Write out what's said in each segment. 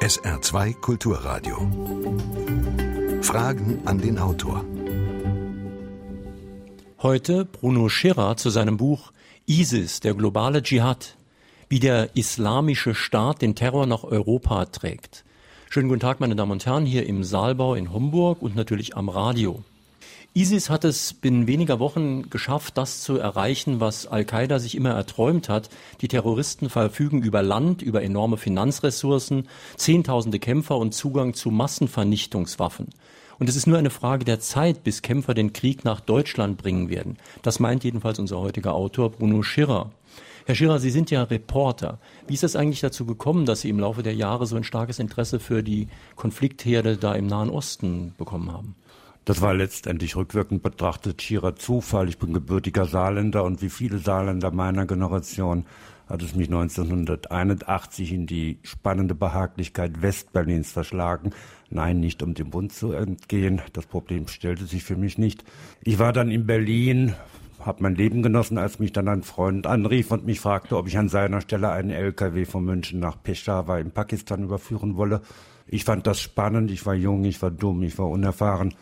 SR2 Kulturradio. Fragen an den Autor. Heute Bruno Schirrer zu seinem Buch ISIS, der globale Dschihad, wie der islamische Staat den Terror nach Europa trägt. Schönen guten Tag, meine Damen und Herren, hier im Saalbau in Homburg und natürlich am Radio. ISIS hat es binnen weniger Wochen geschafft, das zu erreichen, was Al-Qaida sich immer erträumt hat. Die Terroristen verfügen über Land, über enorme Finanzressourcen, Zehntausende Kämpfer und Zugang zu Massenvernichtungswaffen. Und es ist nur eine Frage der Zeit, bis Kämpfer den Krieg nach Deutschland bringen werden. Das meint jedenfalls unser heutiger Autor Bruno Schirrer. Herr Schirrer, Sie sind ja Reporter. Wie ist es eigentlich dazu gekommen, dass Sie im Laufe der Jahre so ein starkes Interesse für die Konfliktherde da im Nahen Osten bekommen haben? Das war letztendlich rückwirkend betrachtet schierer Zufall. Ich bin gebürtiger Saarländer und wie viele Saarländer meiner Generation hat es mich 1981 in die spannende Behaglichkeit Westberlins verschlagen. Nein, nicht um dem Bund zu entgehen. Das Problem stellte sich für mich nicht. Ich war dann in Berlin, habe mein Leben genossen, als mich dann ein Freund anrief und mich fragte, ob ich an seiner Stelle einen LKW von München nach Peshawar in Pakistan überführen wolle. Ich fand das spannend, ich war jung, ich war dumm, ich war unerfahren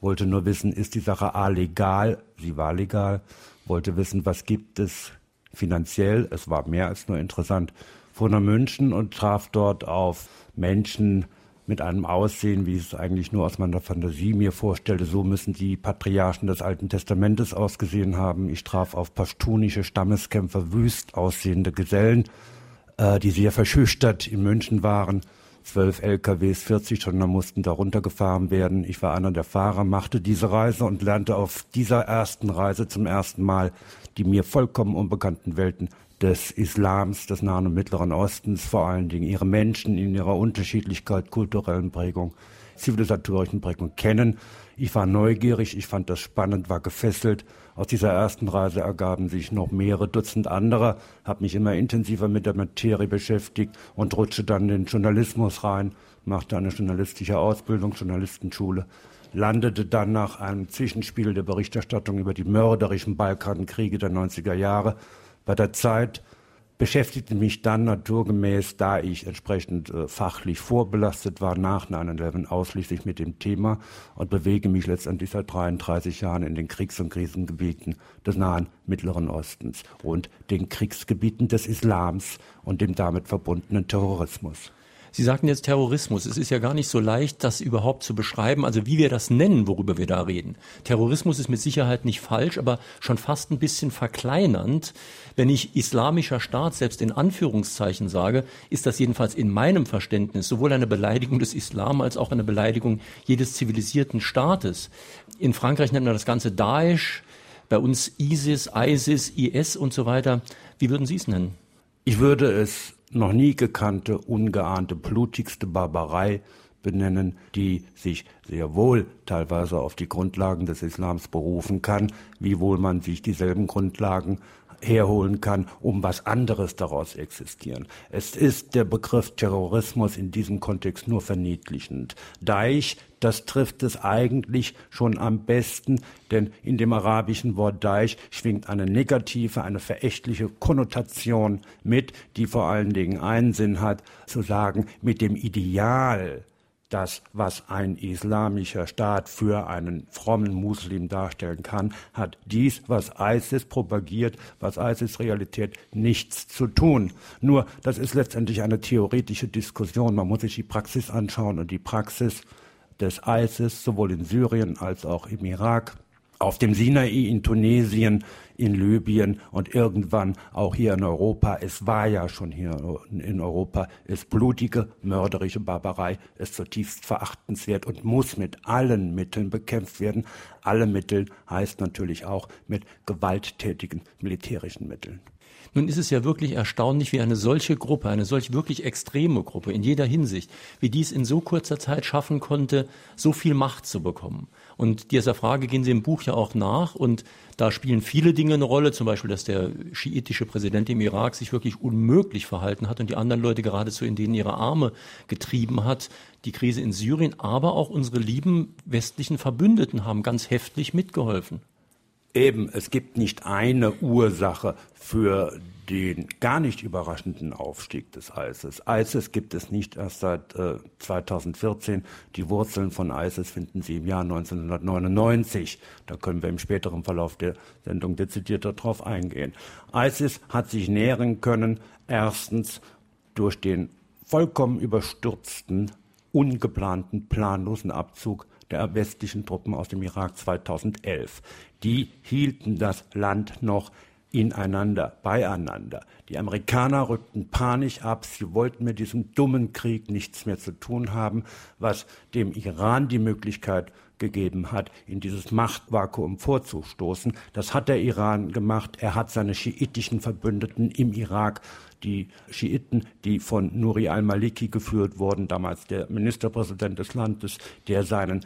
wollte nur wissen, ist die Sache A legal? Sie war legal. Wollte wissen, was gibt es finanziell? Es war mehr als nur interessant. Fuhr nach München und traf dort auf Menschen mit einem Aussehen, wie ich es eigentlich nur aus meiner Fantasie mir vorstellte. So müssen die Patriarchen des Alten Testamentes ausgesehen haben. Ich traf auf pashtunische Stammeskämpfer, wüst aussehende Gesellen, äh, die sehr verschüchtert in München waren zwölf LKWs, 40 Tonnen mussten da runtergefahren werden. Ich war einer der Fahrer, machte diese Reise und lernte auf dieser ersten Reise zum ersten Mal die mir vollkommen unbekannten Welten des Islams, des Nahen und Mittleren Ostens, vor allen Dingen ihre Menschen in ihrer Unterschiedlichkeit, kulturellen Prägung, zivilisatorischen Prägung kennen. Ich war neugierig, ich fand das spannend, war gefesselt. Aus dieser ersten Reise ergaben sich noch mehrere Dutzend andere, habe mich immer intensiver mit der Materie beschäftigt und rutschte dann in den Journalismus rein, machte eine journalistische Ausbildung, Journalistenschule, landete dann nach einem Zwischenspiel der Berichterstattung über die mörderischen Balkankriege der 90er Jahre bei der Zeit beschäftigte mich dann naturgemäß, da ich entsprechend äh, fachlich vorbelastet war, nach 9-11 ausschließlich mit dem Thema und bewege mich letztendlich seit 33 Jahren in den Kriegs- und Krisengebieten des Nahen Mittleren Ostens und den Kriegsgebieten des Islams und dem damit verbundenen Terrorismus. Sie sagten jetzt Terrorismus. Es ist ja gar nicht so leicht, das überhaupt zu beschreiben, also wie wir das nennen, worüber wir da reden. Terrorismus ist mit Sicherheit nicht falsch, aber schon fast ein bisschen verkleinernd. Wenn ich islamischer Staat selbst in Anführungszeichen sage, ist das jedenfalls in meinem Verständnis sowohl eine Beleidigung des Islam als auch eine Beleidigung jedes zivilisierten Staates. In Frankreich nennt man das Ganze Daesh, bei uns ISIS, ISIS, IS und so weiter. Wie würden Sie es nennen? Ich würde es noch nie gekannte, ungeahnte, blutigste Barbarei benennen, die sich sehr wohl teilweise auf die Grundlagen des Islams berufen kann, wiewohl man sich dieselben Grundlagen herholen kann, um was anderes daraus existieren. Es ist der Begriff Terrorismus in diesem Kontext nur verniedlichend. Daesh, das trifft es eigentlich schon am besten, denn in dem arabischen Wort Daesh schwingt eine negative, eine verächtliche Konnotation mit, die vor allen Dingen einen Sinn hat, zu sagen, mit dem Ideal das, was ein islamischer Staat für einen frommen Muslim darstellen kann, hat dies, was ISIS propagiert, was ISIS Realität, nichts zu tun. Nur, das ist letztendlich eine theoretische Diskussion. Man muss sich die Praxis anschauen und die Praxis des ISIS sowohl in Syrien als auch im Irak auf dem Sinai, in Tunesien, in Libyen und irgendwann auch hier in Europa. Es war ja schon hier in Europa, ist blutige, mörderische Barbarei, ist zutiefst verachtenswert und muss mit allen Mitteln bekämpft werden. Alle Mittel heißt natürlich auch mit gewalttätigen militärischen Mitteln. Nun ist es ja wirklich erstaunlich, wie eine solche Gruppe, eine solch wirklich extreme Gruppe in jeder Hinsicht, wie dies in so kurzer Zeit schaffen konnte, so viel Macht zu bekommen. Und dieser Frage gehen Sie im Buch ja auch nach und da spielen viele Dinge eine Rolle, zum Beispiel, dass der schiitische Präsident im Irak sich wirklich unmöglich verhalten hat und die anderen Leute geradezu in denen ihre Arme getrieben hat. Die Krise in Syrien, aber auch unsere lieben westlichen Verbündeten haben ganz heftig mitgeholfen. Eben, es gibt nicht eine Ursache für den gar nicht überraschenden Aufstieg des ISIS. ISIS gibt es nicht erst seit äh, 2014. Die Wurzeln von ISIS finden Sie im Jahr 1999. Da können wir im späteren Verlauf der Sendung dezidiert darauf eingehen. ISIS hat sich nähren können, erstens durch den vollkommen überstürzten, ungeplanten, planlosen Abzug der westlichen Truppen aus dem Irak 2011. Die hielten das Land noch ineinander, beieinander. Die Amerikaner rückten panisch ab, sie wollten mit diesem dummen Krieg nichts mehr zu tun haben, was dem Iran die Möglichkeit gegeben hat, in dieses Machtvakuum vorzustoßen. Das hat der Iran gemacht. Er hat seine schiitischen Verbündeten im Irak, die Schiiten, die von Nuri al-Maliki geführt wurden, damals der Ministerpräsident des Landes, der seinen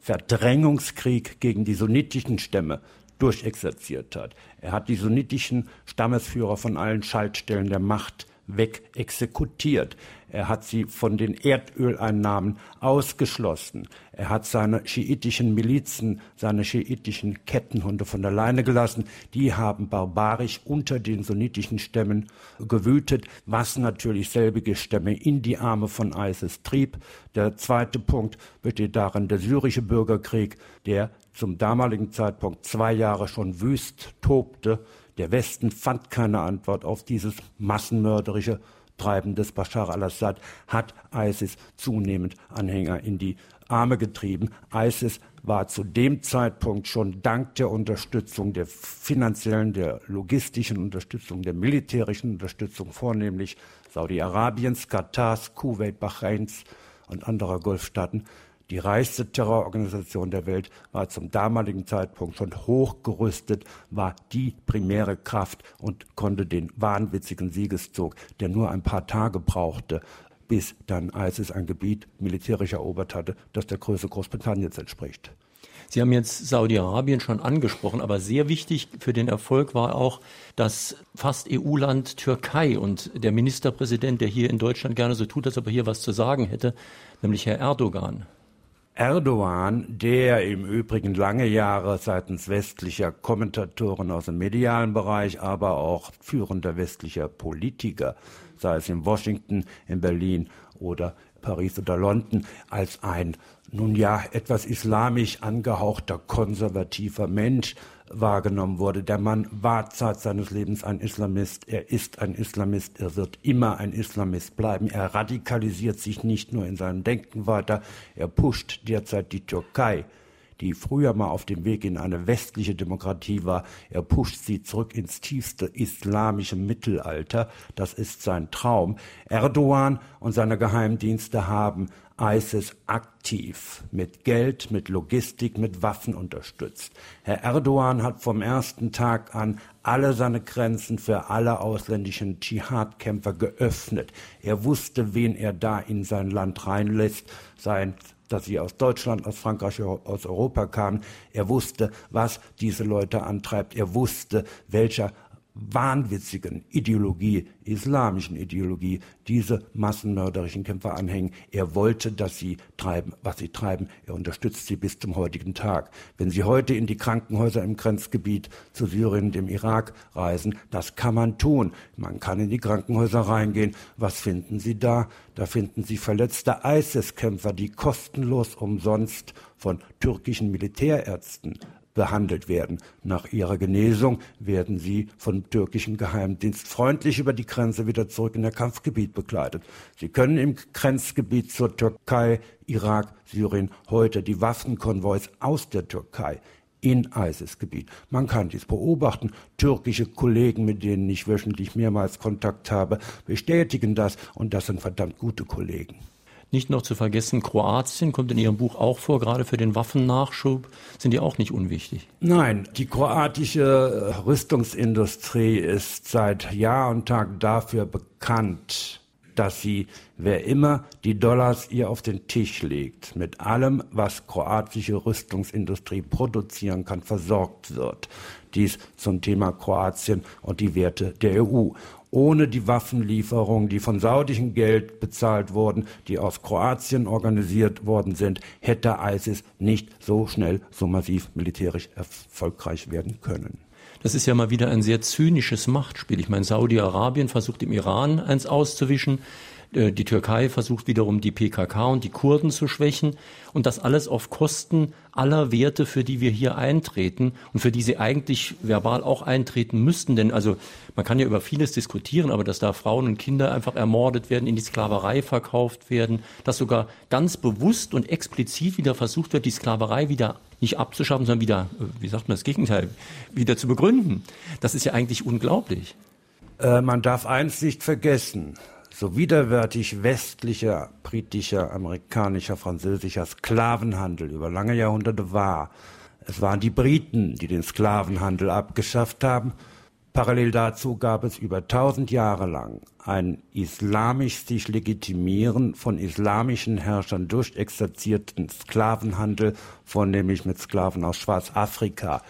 Verdrängungskrieg gegen die sunnitischen Stämme durchexerziert hat. Er hat die sunnitischen Stammesführer von allen Schaltstellen der Macht weg exekutiert. Er hat sie von den Erdöleinnahmen ausgeschlossen. Er hat seine schiitischen Milizen, seine schiitischen Kettenhunde von der Leine gelassen. Die haben barbarisch unter den sunnitischen Stämmen gewütet, was natürlich selbige Stämme in die Arme von ISIS trieb. Der zweite Punkt besteht darin, der syrische Bürgerkrieg, der zum damaligen Zeitpunkt zwei Jahre schon wüst tobte, der Westen fand keine Antwort auf dieses massenmörderische Treiben des Bashar al-Assad, hat ISIS zunehmend Anhänger in die Arme getrieben. ISIS war zu dem Zeitpunkt schon dank der Unterstützung, der finanziellen, der logistischen Unterstützung, der militärischen Unterstützung, vornehmlich Saudi-Arabiens, Katars, Kuwait, Bahrains und anderer Golfstaaten, die reichste Terrororganisation der Welt war zum damaligen Zeitpunkt schon hochgerüstet, war die primäre Kraft und konnte den wahnwitzigen Siegeszug, der nur ein paar Tage brauchte, bis dann ISIS ein Gebiet militärisch erobert hatte, das der Größe Großbritanniens entspricht. Sie haben jetzt Saudi-Arabien schon angesprochen, aber sehr wichtig für den Erfolg war auch das fast EU-Land Türkei und der Ministerpräsident, der hier in Deutschland gerne so tut, als ob er hier was zu sagen hätte, nämlich Herr Erdogan. Erdogan, der im Übrigen lange Jahre seitens westlicher Kommentatoren aus dem medialen Bereich, aber auch führender westlicher Politiker, sei es in Washington, in Berlin oder Paris oder London, als ein nun ja etwas islamisch angehauchter konservativer Mensch wahrgenommen wurde. Der Mann war Zeit seines Lebens ein Islamist, er ist ein Islamist, er wird immer ein Islamist bleiben. Er radikalisiert sich nicht nur in seinem Denken weiter, er pusht derzeit die Türkei die früher mal auf dem Weg in eine westliche Demokratie war. Er pusht sie zurück ins tiefste islamische Mittelalter. Das ist sein Traum. Erdogan und seine Geheimdienste haben ISIS aktiv mit Geld, mit Logistik, mit Waffen unterstützt. Herr Erdogan hat vom ersten Tag an alle seine Grenzen für alle ausländischen Dschihad-Kämpfer geöffnet. Er wusste, wen er da in sein Land reinlässt, seien dass sie aus Deutschland, aus Frankreich, aus Europa kamen. Er wusste, was diese Leute antreibt. Er wusste, welcher wahnwitzigen Ideologie, islamischen Ideologie, diese massenmörderischen Kämpfer anhängen. Er wollte, dass sie treiben, was sie treiben. Er unterstützt sie bis zum heutigen Tag. Wenn Sie heute in die Krankenhäuser im Grenzgebiet zu Syrien, dem Irak reisen, das kann man tun. Man kann in die Krankenhäuser reingehen. Was finden Sie da? Da finden Sie verletzte ISIS-Kämpfer, die kostenlos umsonst von türkischen Militärärzten behandelt werden. Nach ihrer Genesung werden sie vom türkischen Geheimdienst freundlich über die Grenze wieder zurück in ihr Kampfgebiet begleitet. Sie können im Grenzgebiet zur Türkei, Irak, Syrien heute die Waffenkonvois aus der Türkei in ISIS-Gebiet. Man kann dies beobachten. Türkische Kollegen, mit denen ich wöchentlich mehrmals Kontakt habe, bestätigen das und das sind verdammt gute Kollegen. Nicht noch zu vergessen, Kroatien kommt in Ihrem Buch auch vor, gerade für den Waffennachschub. Sind die auch nicht unwichtig? Nein, die kroatische Rüstungsindustrie ist seit Jahr und Tag dafür bekannt, dass sie, wer immer die Dollars ihr auf den Tisch legt, mit allem, was kroatische Rüstungsindustrie produzieren kann, versorgt wird. Dies zum Thema Kroatien und die Werte der EU. Ohne die Waffenlieferungen, die von saudischem Geld bezahlt wurden, die aus Kroatien organisiert worden sind, hätte ISIS nicht so schnell, so massiv militärisch erfolgreich werden können. Das ist ja mal wieder ein sehr zynisches Machtspiel. Ich meine, Saudi-Arabien versucht im Iran eins auszuwischen. Äh, die Türkei versucht wiederum die PKK und die Kurden zu schwächen und das alles auf Kosten aller Werte, für die wir hier eintreten und für die sie eigentlich verbal auch eintreten müssten. Denn also man kann ja über vieles diskutieren, aber dass da Frauen und Kinder einfach ermordet werden, in die Sklaverei verkauft werden, dass sogar ganz bewusst und explizit wieder versucht wird, die Sklaverei wieder nicht abzuschaffen, sondern wieder, äh, wie sagt man das Gegenteil, wieder zu begründen. Das ist ja eigentlich unglaublich. Äh, man darf eins nicht vergessen so widerwärtig westlicher, britischer, amerikanischer, französischer Sklavenhandel über lange Jahrhunderte war. Es waren die Briten, die den Sklavenhandel abgeschafft haben. Parallel dazu gab es über tausend Jahre lang ein islamisch sich legitimieren von islamischen Herrschern durchexerzierten Sklavenhandel, vornehmlich mit Sklaven aus Schwarzafrika.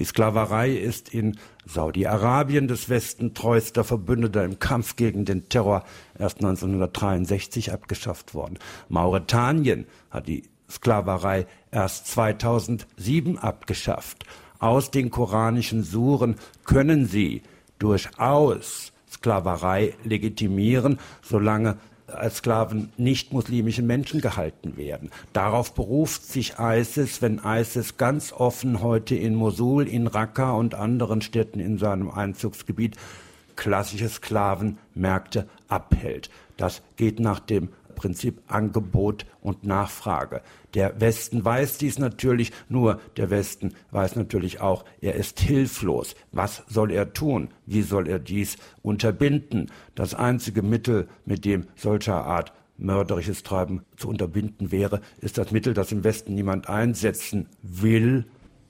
Die Sklaverei ist in Saudi-Arabien des Westen treuster Verbündeter im Kampf gegen den Terror erst 1963 abgeschafft worden. Mauretanien hat die Sklaverei erst 2007 abgeschafft. Aus den koranischen Suren können sie durchaus Sklaverei legitimieren, solange als Sklaven nicht muslimischen Menschen gehalten werden. Darauf beruft sich ISIS, wenn ISIS ganz offen heute in Mosul, in Raqqa und anderen Städten in seinem Einzugsgebiet klassische Sklavenmärkte abhält. Das geht nach dem Prinzip Angebot und Nachfrage. Der Westen weiß dies natürlich, nur der Westen weiß natürlich auch, er ist hilflos. Was soll er tun? Wie soll er dies unterbinden? Das einzige Mittel, mit dem solcher Art mörderisches Treiben zu unterbinden wäre, ist das Mittel, das im Westen niemand einsetzen will,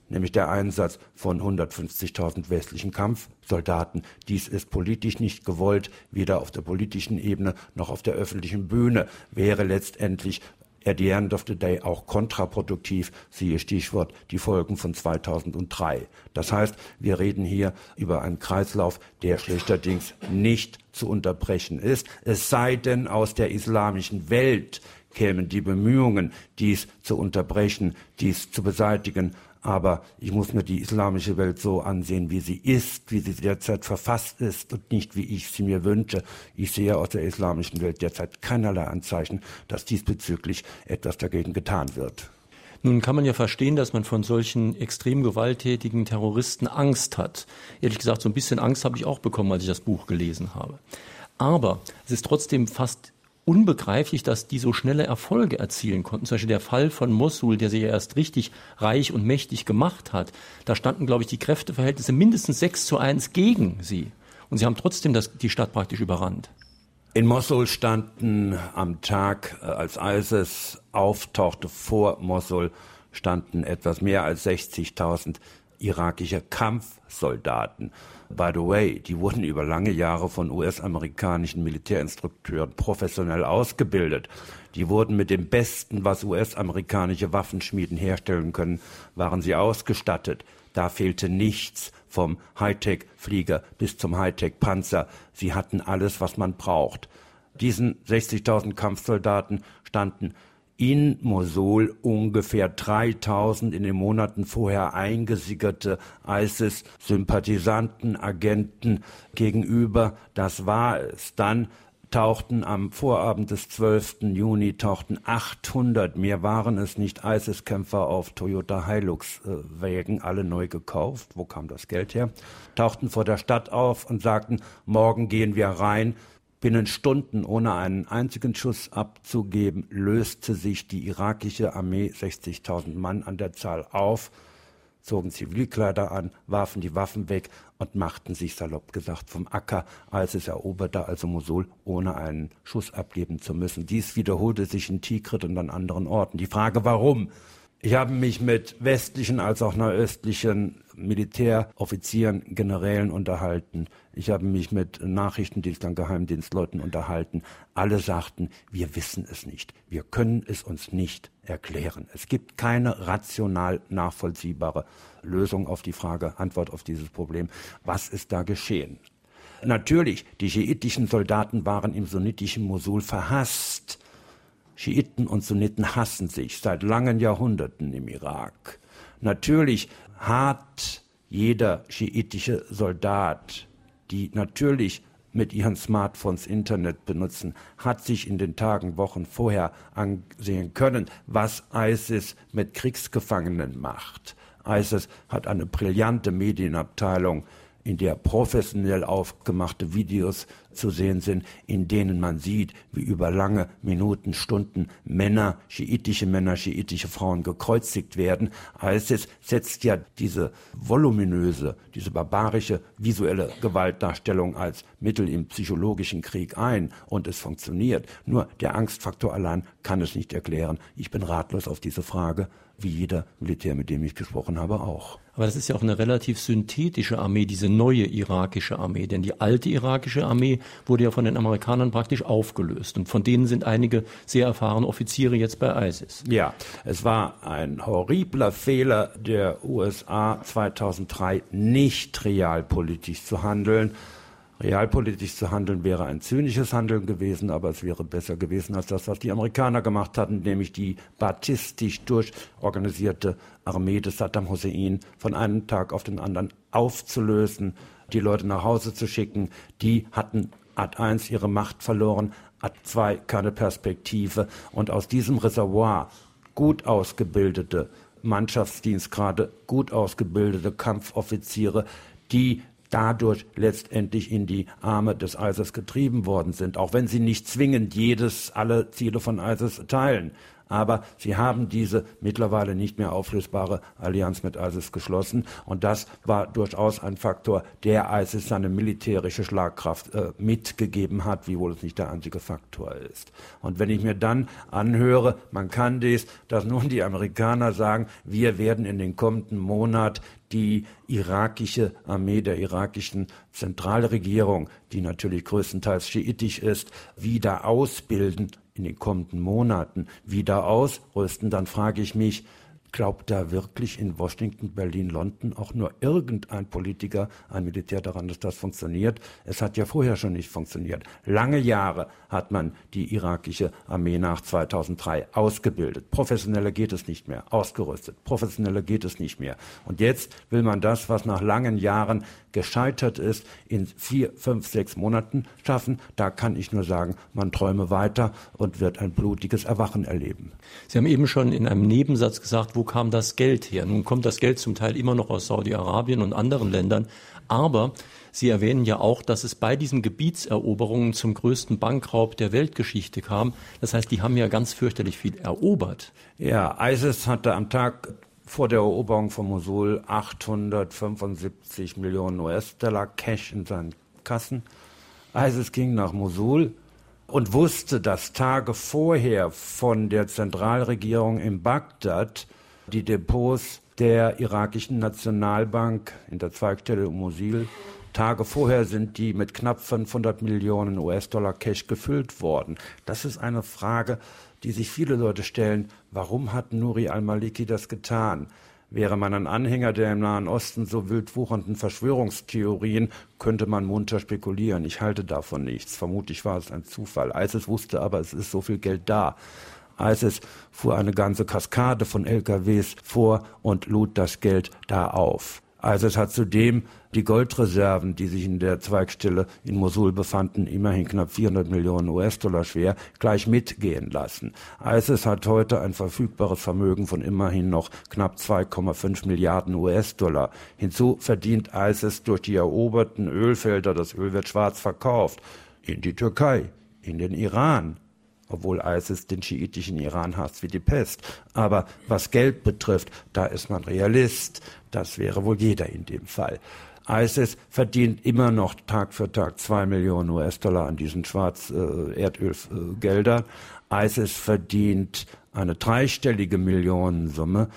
nämlich der Einsatz von 150.000 westlichen Kampfsoldaten. Dies ist politisch nicht gewollt, weder auf der politischen Ebene noch auf der öffentlichen Bühne, wäre letztendlich at the end of the day auch kontraproduktiv, siehe Stichwort die Folgen von 2003. Das heißt, wir reden hier über einen Kreislauf, der schlechterdings nicht zu unterbrechen ist, es sei denn aus der islamischen Welt kämen die Bemühungen, dies zu unterbrechen, dies zu beseitigen, aber ich muss mir die islamische Welt so ansehen, wie sie ist, wie sie derzeit verfasst ist und nicht, wie ich sie mir wünsche. Ich sehe aus der islamischen Welt derzeit keinerlei Anzeichen, dass diesbezüglich etwas dagegen getan wird. Nun kann man ja verstehen, dass man von solchen extrem gewalttätigen Terroristen Angst hat. Ehrlich gesagt, so ein bisschen Angst habe ich auch bekommen, als ich das Buch gelesen habe. Aber es ist trotzdem fast unbegreiflich, dass die so schnelle Erfolge erzielen konnten. Zum Beispiel der Fall von Mosul, der sich ja erst richtig reich und mächtig gemacht hat. Da standen, glaube ich, die Kräfteverhältnisse mindestens sechs zu eins gegen sie. Und sie haben trotzdem das, die Stadt praktisch überrannt. In Mosul standen am Tag, äh, als ISIS auftauchte vor Mosul, standen etwas mehr als 60.000 irakische Kampfsoldaten. By the way, die wurden über lange Jahre von US-amerikanischen Militärinstrukteuren professionell ausgebildet. Die wurden mit dem Besten, was US-amerikanische Waffenschmieden herstellen können, waren sie ausgestattet. Da fehlte nichts vom Hightech-Flieger bis zum Hightech-Panzer. Sie hatten alles, was man braucht. Diesen 60.000 Kampfsoldaten standen in Mosul ungefähr 3000 in den Monaten vorher eingesickerte ISIS-Sympathisanten, Agenten gegenüber. Das war es. Dann tauchten am Vorabend des 12. Juni tauchten 800, mehr waren es nicht, ISIS-Kämpfer auf Toyota Hilux-Wägen, äh, alle neu gekauft. Wo kam das Geld her? Tauchten vor der Stadt auf und sagten, morgen gehen wir rein, Binnen Stunden, ohne einen einzigen Schuss abzugeben, löste sich die irakische Armee 60.000 Mann an der Zahl auf, zogen Zivilkleider an, warfen die Waffen weg und machten sich salopp gesagt vom Acker, als es eroberte, also Mosul, ohne einen Schuss abgeben zu müssen. Dies wiederholte sich in Tikrit und an anderen Orten. Die Frage, warum? Ich habe mich mit westlichen als auch nahöstlichen Militäroffizieren, Generälen unterhalten. Ich habe mich mit Nachrichtendienstern, Geheimdienstleuten unterhalten. Alle sagten, wir wissen es nicht. Wir können es uns nicht erklären. Es gibt keine rational nachvollziehbare Lösung auf die Frage, Antwort auf dieses Problem. Was ist da geschehen? Natürlich, die schiitischen Soldaten waren im sunnitischen Mosul verhasst. Schiiten und Sunniten hassen sich seit langen Jahrhunderten im Irak. Natürlich hat jeder schiitische Soldat, die natürlich mit ihren Smartphones Internet benutzen, hat sich in den Tagen, Wochen vorher ansehen können, was ISIS mit Kriegsgefangenen macht. ISIS hat eine brillante Medienabteilung, in der professionell aufgemachte Videos zu sehen sind, in denen man sieht, wie über lange Minuten, Stunden Männer, schiitische Männer, schiitische Frauen gekreuzigt werden. ISIS setzt ja diese voluminöse, diese barbarische visuelle Gewaltdarstellung als Mittel im psychologischen Krieg ein und es funktioniert. Nur der Angstfaktor allein kann es nicht erklären. Ich bin ratlos auf diese Frage, wie jeder Militär, mit dem ich gesprochen habe, auch. Aber das ist ja auch eine relativ synthetische Armee, diese neue irakische Armee. Denn die alte irakische Armee wurde ja von den Amerikanern praktisch aufgelöst. Und von denen sind einige sehr erfahrene Offiziere jetzt bei ISIS. Ja, es war ein horribler Fehler der USA 2003, nicht realpolitisch zu handeln. Realpolitisch zu handeln wäre ein zynisches Handeln gewesen, aber es wäre besser gewesen als das, was die Amerikaner gemacht hatten, nämlich die batistisch durchorganisierte Armee des Saddam Hussein von einem Tag auf den anderen aufzulösen, die Leute nach Hause zu schicken. Die hatten Ad 1 ihre Macht verloren, Ad 2 keine Perspektive. Und aus diesem Reservoir gut ausgebildete Mannschaftsdienstgrade, gut ausgebildete Kampfoffiziere, die dadurch letztendlich in die Arme des ISIS getrieben worden sind, auch wenn sie nicht zwingend jedes, alle Ziele von ISIS teilen. Aber sie haben diese mittlerweile nicht mehr auflösbare Allianz mit ISIS geschlossen. Und das war durchaus ein Faktor, der ISIS seine militärische Schlagkraft äh, mitgegeben hat, wiewohl es nicht der einzige Faktor ist. Und wenn ich mir dann anhöre, man kann dies, dass nun die Amerikaner sagen, wir werden in den kommenden Monat die irakische Armee der irakischen Zentralregierung, die natürlich größtenteils schiitisch ist, wieder ausbilden in den kommenden Monaten wieder ausrüsten, dann frage ich mich, Glaubt da wirklich in Washington, Berlin, London auch nur irgendein Politiker, ein Militär daran, dass das funktioniert? Es hat ja vorher schon nicht funktioniert. Lange Jahre hat man die irakische Armee nach 2003 ausgebildet. Professioneller geht es nicht mehr. Ausgerüstet. Professioneller geht es nicht mehr. Und jetzt will man das, was nach langen Jahren gescheitert ist, in vier, fünf, sechs Monaten schaffen. Da kann ich nur sagen, man träume weiter und wird ein blutiges Erwachen erleben. Sie haben eben schon in einem Nebensatz gesagt, wo kam das Geld her? Nun kommt das Geld zum Teil immer noch aus Saudi-Arabien und anderen Ländern, aber Sie erwähnen ja auch, dass es bei diesen Gebietseroberungen zum größten Bankraub der Weltgeschichte kam. Das heißt, die haben ja ganz fürchterlich viel erobert. Ja, ISIS hatte am Tag vor der Eroberung von Mosul 875 Millionen US-Dollar Cash in seinen Kassen. ISIS ging nach Mosul und wusste, dass Tage vorher von der Zentralregierung in Bagdad die Depots der irakischen Nationalbank in der Zweigstelle um Mosul. Tage vorher sind die mit knapp 500 Millionen US-Dollar Cash gefüllt worden. Das ist eine Frage, die sich viele Leute stellen. Warum hat Nuri al-Maliki das getan? Wäre man ein Anhänger der im Nahen Osten so wild wuchernden Verschwörungstheorien, könnte man munter spekulieren. Ich halte davon nichts. Vermutlich war es ein Zufall. ISIS wusste aber, es ist so viel Geld da. ISIS fuhr eine ganze Kaskade von LKWs vor und lud das Geld da auf. ISIS hat zudem die Goldreserven, die sich in der Zweigstelle in Mosul befanden, immerhin knapp 400 Millionen US-Dollar schwer, gleich mitgehen lassen. ISIS hat heute ein verfügbares Vermögen von immerhin noch knapp 2,5 Milliarden US-Dollar. Hinzu verdient ISIS durch die eroberten Ölfelder, das Öl wird schwarz verkauft, in die Türkei, in den Iran, obwohl ISIS den schiitischen Iran hasst wie die Pest. Aber was Geld betrifft, da ist man Realist. Das wäre wohl jeder in dem Fall. ISIS verdient immer noch Tag für Tag zwei Millionen US-Dollar an diesen Schwarz-Erdölgeldern. Äh, ISIS verdient eine dreistellige Millionensumme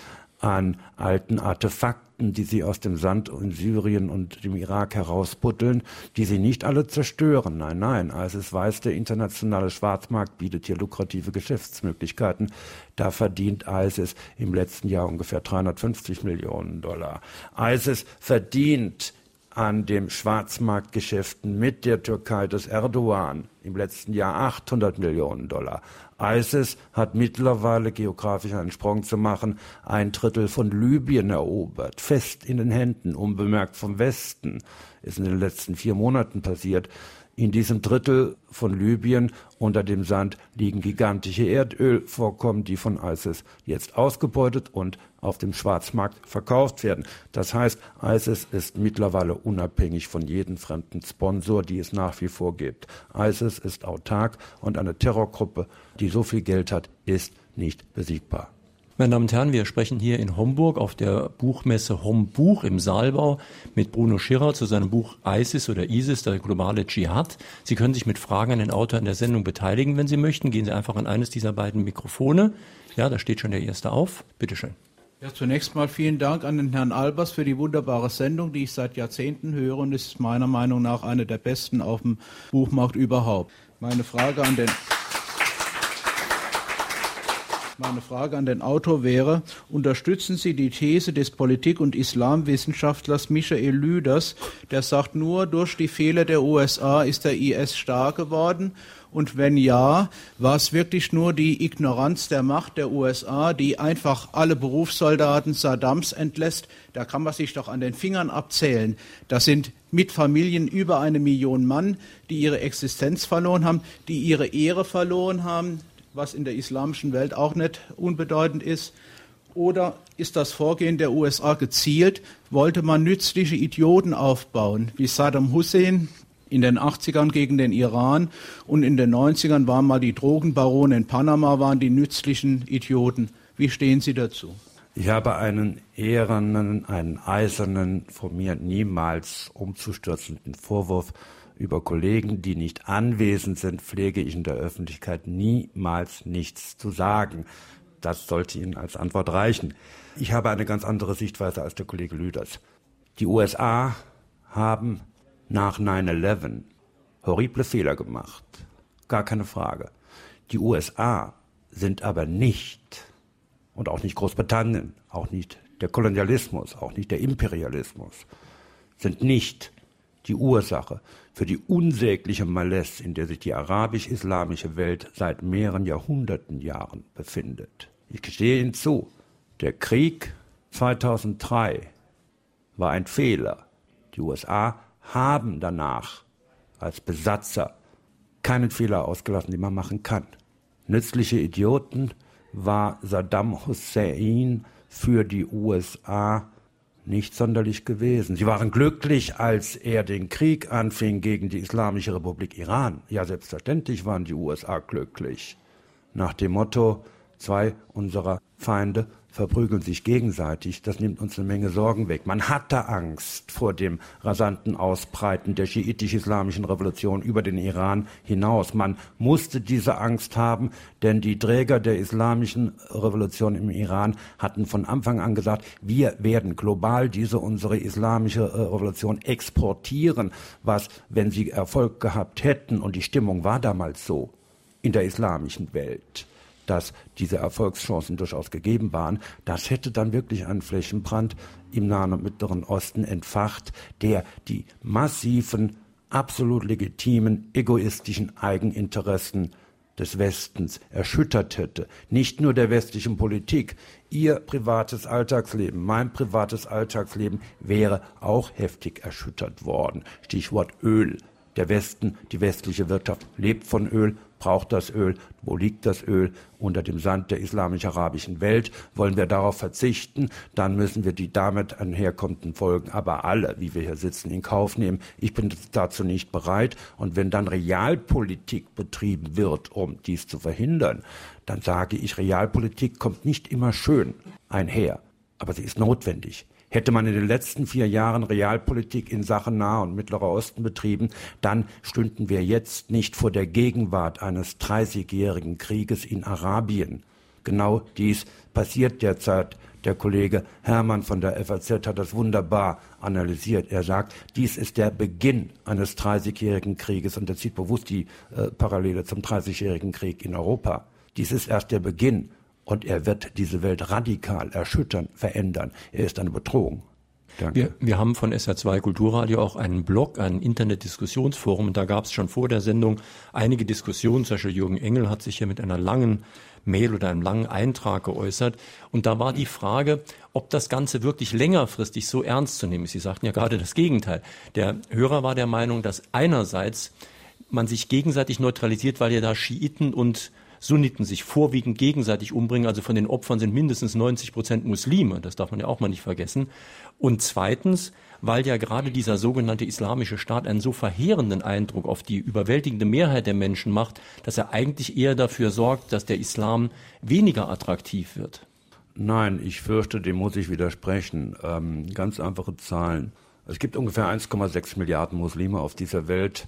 an alten Artefakten, die sie aus dem Sand in Syrien und dem Irak herausbuddeln, die sie nicht alle zerstören. Nein, nein. ISIS weiß, der internationale Schwarzmarkt bietet hier lukrative Geschäftsmöglichkeiten. Da verdient ISIS im letzten Jahr ungefähr 350 Millionen Dollar. ISIS verdient an den Schwarzmarktgeschäften mit der Türkei des Erdogan im letzten Jahr 800 Millionen Dollar. ISIS hat mittlerweile, geografisch einen Sprung zu machen, ein Drittel von Libyen erobert, fest in den Händen, unbemerkt vom Westen. Ist in den letzten vier Monaten passiert. In diesem Drittel von Libyen unter dem Sand liegen gigantische Erdölvorkommen, die von ISIS jetzt ausgebeutet und auf dem Schwarzmarkt verkauft werden. Das heißt, ISIS ist mittlerweile unabhängig von jedem fremden Sponsor, die es nach wie vor gibt. ISIS ist autark und eine Terrorgruppe, die so viel Geld hat, ist nicht besiegbar. Meine Damen und Herren, wir sprechen hier in Homburg auf der Buchmesse Hombuch im Saalbau mit Bruno Schirrer zu seinem Buch ISIS oder ISIS, der globale Dschihad. Sie können sich mit Fragen an den Autor in der Sendung beteiligen, wenn Sie möchten. Gehen Sie einfach an eines dieser beiden Mikrofone. Ja, da steht schon der erste auf. Bitte schön. Ja, zunächst mal vielen Dank an den Herrn Albers für die wunderbare Sendung, die ich seit Jahrzehnten höre und ist meiner Meinung nach eine der besten auf dem Buchmarkt überhaupt. Meine Frage an den meine Frage an den Autor wäre, unterstützen Sie die These des Politik- und Islamwissenschaftlers Michael Lüders, der sagt, nur durch die Fehler der USA ist der IS stark geworden? Und wenn ja, war es wirklich nur die Ignoranz der Macht der USA, die einfach alle Berufssoldaten Saddams entlässt? Da kann man sich doch an den Fingern abzählen. Das sind mit Familien über eine Million Mann, die ihre Existenz verloren haben, die ihre Ehre verloren haben, was in der islamischen Welt auch nicht unbedeutend ist? Oder ist das Vorgehen der USA gezielt? Wollte man nützliche Idioten aufbauen, wie Saddam Hussein in den 80ern gegen den Iran und in den 90ern waren mal die Drogenbarone in Panama, waren die nützlichen Idioten. Wie stehen Sie dazu? Ich habe einen ehernen, einen eisernen, von mir niemals umzustürzenden Vorwurf über Kollegen, die nicht anwesend sind, pflege ich in der Öffentlichkeit niemals nichts zu sagen. Das sollte Ihnen als Antwort reichen. Ich habe eine ganz andere Sichtweise als der Kollege Lüders. Die USA haben nach 9-11 horrible Fehler gemacht. Gar keine Frage. Die USA sind aber nicht, und auch nicht Großbritannien, auch nicht der Kolonialismus, auch nicht der Imperialismus, sind nicht die Ursache für die unsägliche Malaise, in der sich die arabisch-islamische Welt seit mehreren Jahrhunderten Jahren befindet. Ich gestehe Ihnen zu, der Krieg 2003 war ein Fehler. Die USA haben danach als Besatzer keinen Fehler ausgelassen, den man machen kann. Nützliche Idioten war Saddam Hussein für die USA nicht sonderlich gewesen. Sie waren glücklich, als er den Krieg anfing gegen die Islamische Republik Iran. Ja, selbstverständlich waren die USA glücklich. Nach dem Motto, zwei unserer Feinde verprügeln sich gegenseitig. Das nimmt uns eine Menge Sorgen weg. Man hatte Angst vor dem rasanten Ausbreiten der schiitisch-islamischen Revolution über den Iran hinaus. Man musste diese Angst haben, denn die Träger der islamischen Revolution im Iran hatten von Anfang an gesagt, wir werden global diese unsere islamische äh, Revolution exportieren, was, wenn sie Erfolg gehabt hätten, und die Stimmung war damals so in der islamischen Welt, dass diese Erfolgschancen durchaus gegeben waren, das hätte dann wirklich einen Flächenbrand im Nahen und Mittleren Osten entfacht, der die massiven, absolut legitimen, egoistischen Eigeninteressen des Westens erschüttert hätte. Nicht nur der westlichen Politik. Ihr privates Alltagsleben, mein privates Alltagsleben wäre auch heftig erschüttert worden. Stichwort Öl. Der Westen, die westliche Wirtschaft lebt von Öl, braucht das Öl, wo liegt das Öl? Unter dem Sand der islamisch-arabischen Welt. Wollen wir darauf verzichten, dann müssen wir die damit einherkommenden Folgen aber alle, wie wir hier sitzen, in Kauf nehmen. Ich bin dazu nicht bereit. Und wenn dann Realpolitik betrieben wird, um dies zu verhindern, dann sage ich, Realpolitik kommt nicht immer schön einher, aber sie ist notwendig. Hätte man in den letzten vier Jahren Realpolitik in Sachen Nahe und Mittlerer Osten betrieben, dann stünden wir jetzt nicht vor der Gegenwart eines 30-jährigen Krieges in Arabien. Genau dies passiert derzeit. Der Kollege Hermann von der FAZ hat das wunderbar analysiert. Er sagt, dies ist der Beginn eines 30-jährigen Krieges und er zieht bewusst die äh, Parallele zum 30-jährigen Krieg in Europa. Dies ist erst der Beginn und er wird diese Welt radikal erschüttern, verändern. Er ist eine Bedrohung. Wir, wir haben von SR2 Kulturradio auch einen Blog, ein Internetdiskussionsforum. Und da gab es schon vor der Sendung einige Diskussionen. Zum Beispiel Jürgen Engel hat sich hier mit einer langen Mail oder einem langen Eintrag geäußert. Und da war die Frage, ob das Ganze wirklich längerfristig so ernst zu nehmen ist. Sie sagten ja gerade das Gegenteil. Der Hörer war der Meinung, dass einerseits man sich gegenseitig neutralisiert, weil ja da Schiiten und Sunniten sich vorwiegend gegenseitig umbringen. Also von den Opfern sind mindestens 90 Prozent Muslime. Das darf man ja auch mal nicht vergessen. Und zweitens, weil ja gerade dieser sogenannte islamische Staat einen so verheerenden Eindruck auf die überwältigende Mehrheit der Menschen macht, dass er eigentlich eher dafür sorgt, dass der Islam weniger attraktiv wird. Nein, ich fürchte, dem muss ich widersprechen. Ähm, ganz einfache Zahlen. Es gibt ungefähr 1,6 Milliarden Muslime auf dieser Welt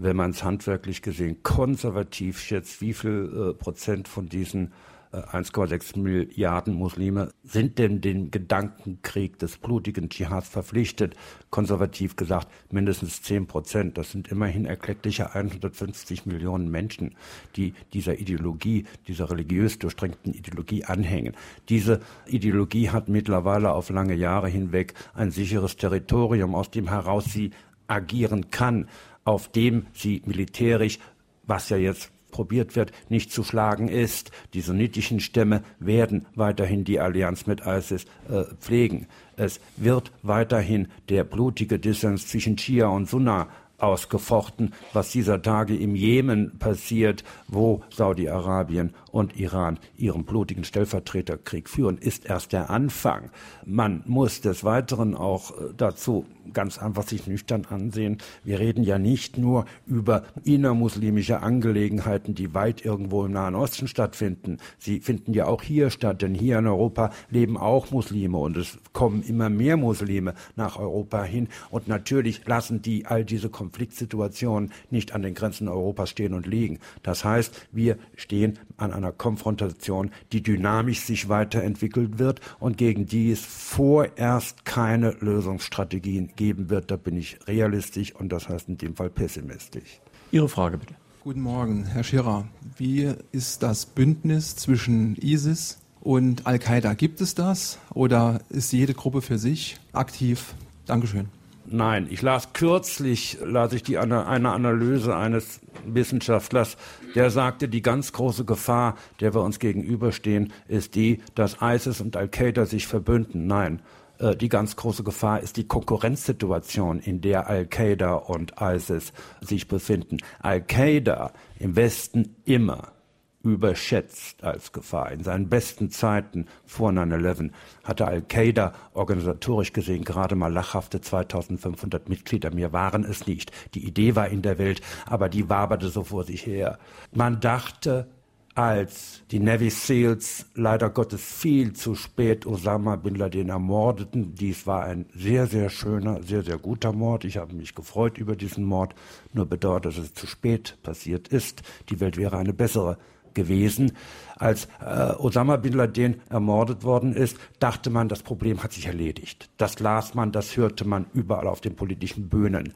wenn man es handwerklich gesehen konservativ schätzt, wie viel äh, Prozent von diesen äh, 1,6 Milliarden Muslime sind denn dem Gedankenkrieg des blutigen Dschihads verpflichtet? Konservativ gesagt mindestens 10 Prozent. Das sind immerhin erkleckliche 150 Millionen Menschen, die dieser Ideologie, dieser religiös durchdrängten Ideologie anhängen. Diese Ideologie hat mittlerweile auf lange Jahre hinweg ein sicheres Territorium, aus dem heraus sie agieren kann auf dem sie militärisch, was ja jetzt probiert wird, nicht zu schlagen ist. Die sunnitischen Stämme werden weiterhin die Allianz mit ISIS äh, pflegen. Es wird weiterhin der blutige Dissens zwischen Shia und Sunna ausgefochten, was dieser Tage im Jemen passiert, wo Saudi-Arabien und Iran ihren blutigen Stellvertreterkrieg führen, ist erst der Anfang. Man muss des Weiteren auch äh, dazu ganz einfach sich nüchtern ansehen. Wir reden ja nicht nur über innermuslimische Angelegenheiten, die weit irgendwo im Nahen Osten stattfinden. Sie finden ja auch hier statt, denn hier in Europa leben auch Muslime und es kommen immer mehr Muslime nach Europa hin. Und natürlich lassen die all diese Konfliktsituationen nicht an den Grenzen Europas stehen und liegen. Das heißt, wir stehen an einer Konfrontation, die dynamisch sich weiterentwickelt wird und gegen die es vorerst keine Lösungsstrategien geben wird. Da bin ich realistisch und das heißt in dem Fall pessimistisch. Ihre Frage bitte. Guten Morgen, Herr Scherer. Wie ist das Bündnis zwischen ISIS und Al-Qaida? Gibt es das oder ist jede Gruppe für sich aktiv? Dankeschön. Nein, ich las kürzlich, las ich die eine Analyse eines Wissenschaftlers, der sagte, die ganz große Gefahr, der wir uns gegenüberstehen, ist die, dass ISIS und Al-Qaida sich verbünden. Nein, äh, die ganz große Gefahr ist die Konkurrenzsituation, in der Al-Qaida und ISIS sich befinden. Al-Qaida im Westen immer überschätzt als Gefahr. In seinen besten Zeiten vor 9-11 hatte Al-Qaida organisatorisch gesehen gerade mal lachhafte 2500 Mitglieder. Mir waren es nicht. Die Idee war in der Welt, aber die waberte so vor sich her. Man dachte, als die Navy Seals leider Gottes viel zu spät Osama bin Laden ermordeten. Dies war ein sehr, sehr schöner, sehr, sehr guter Mord. Ich habe mich gefreut über diesen Mord, nur bedauert, dass es zu spät passiert ist. Die Welt wäre eine bessere gewesen. Als äh, Osama bin Laden ermordet worden ist, dachte man, das Problem hat sich erledigt. Das las man, das hörte man überall auf den politischen Bühnen.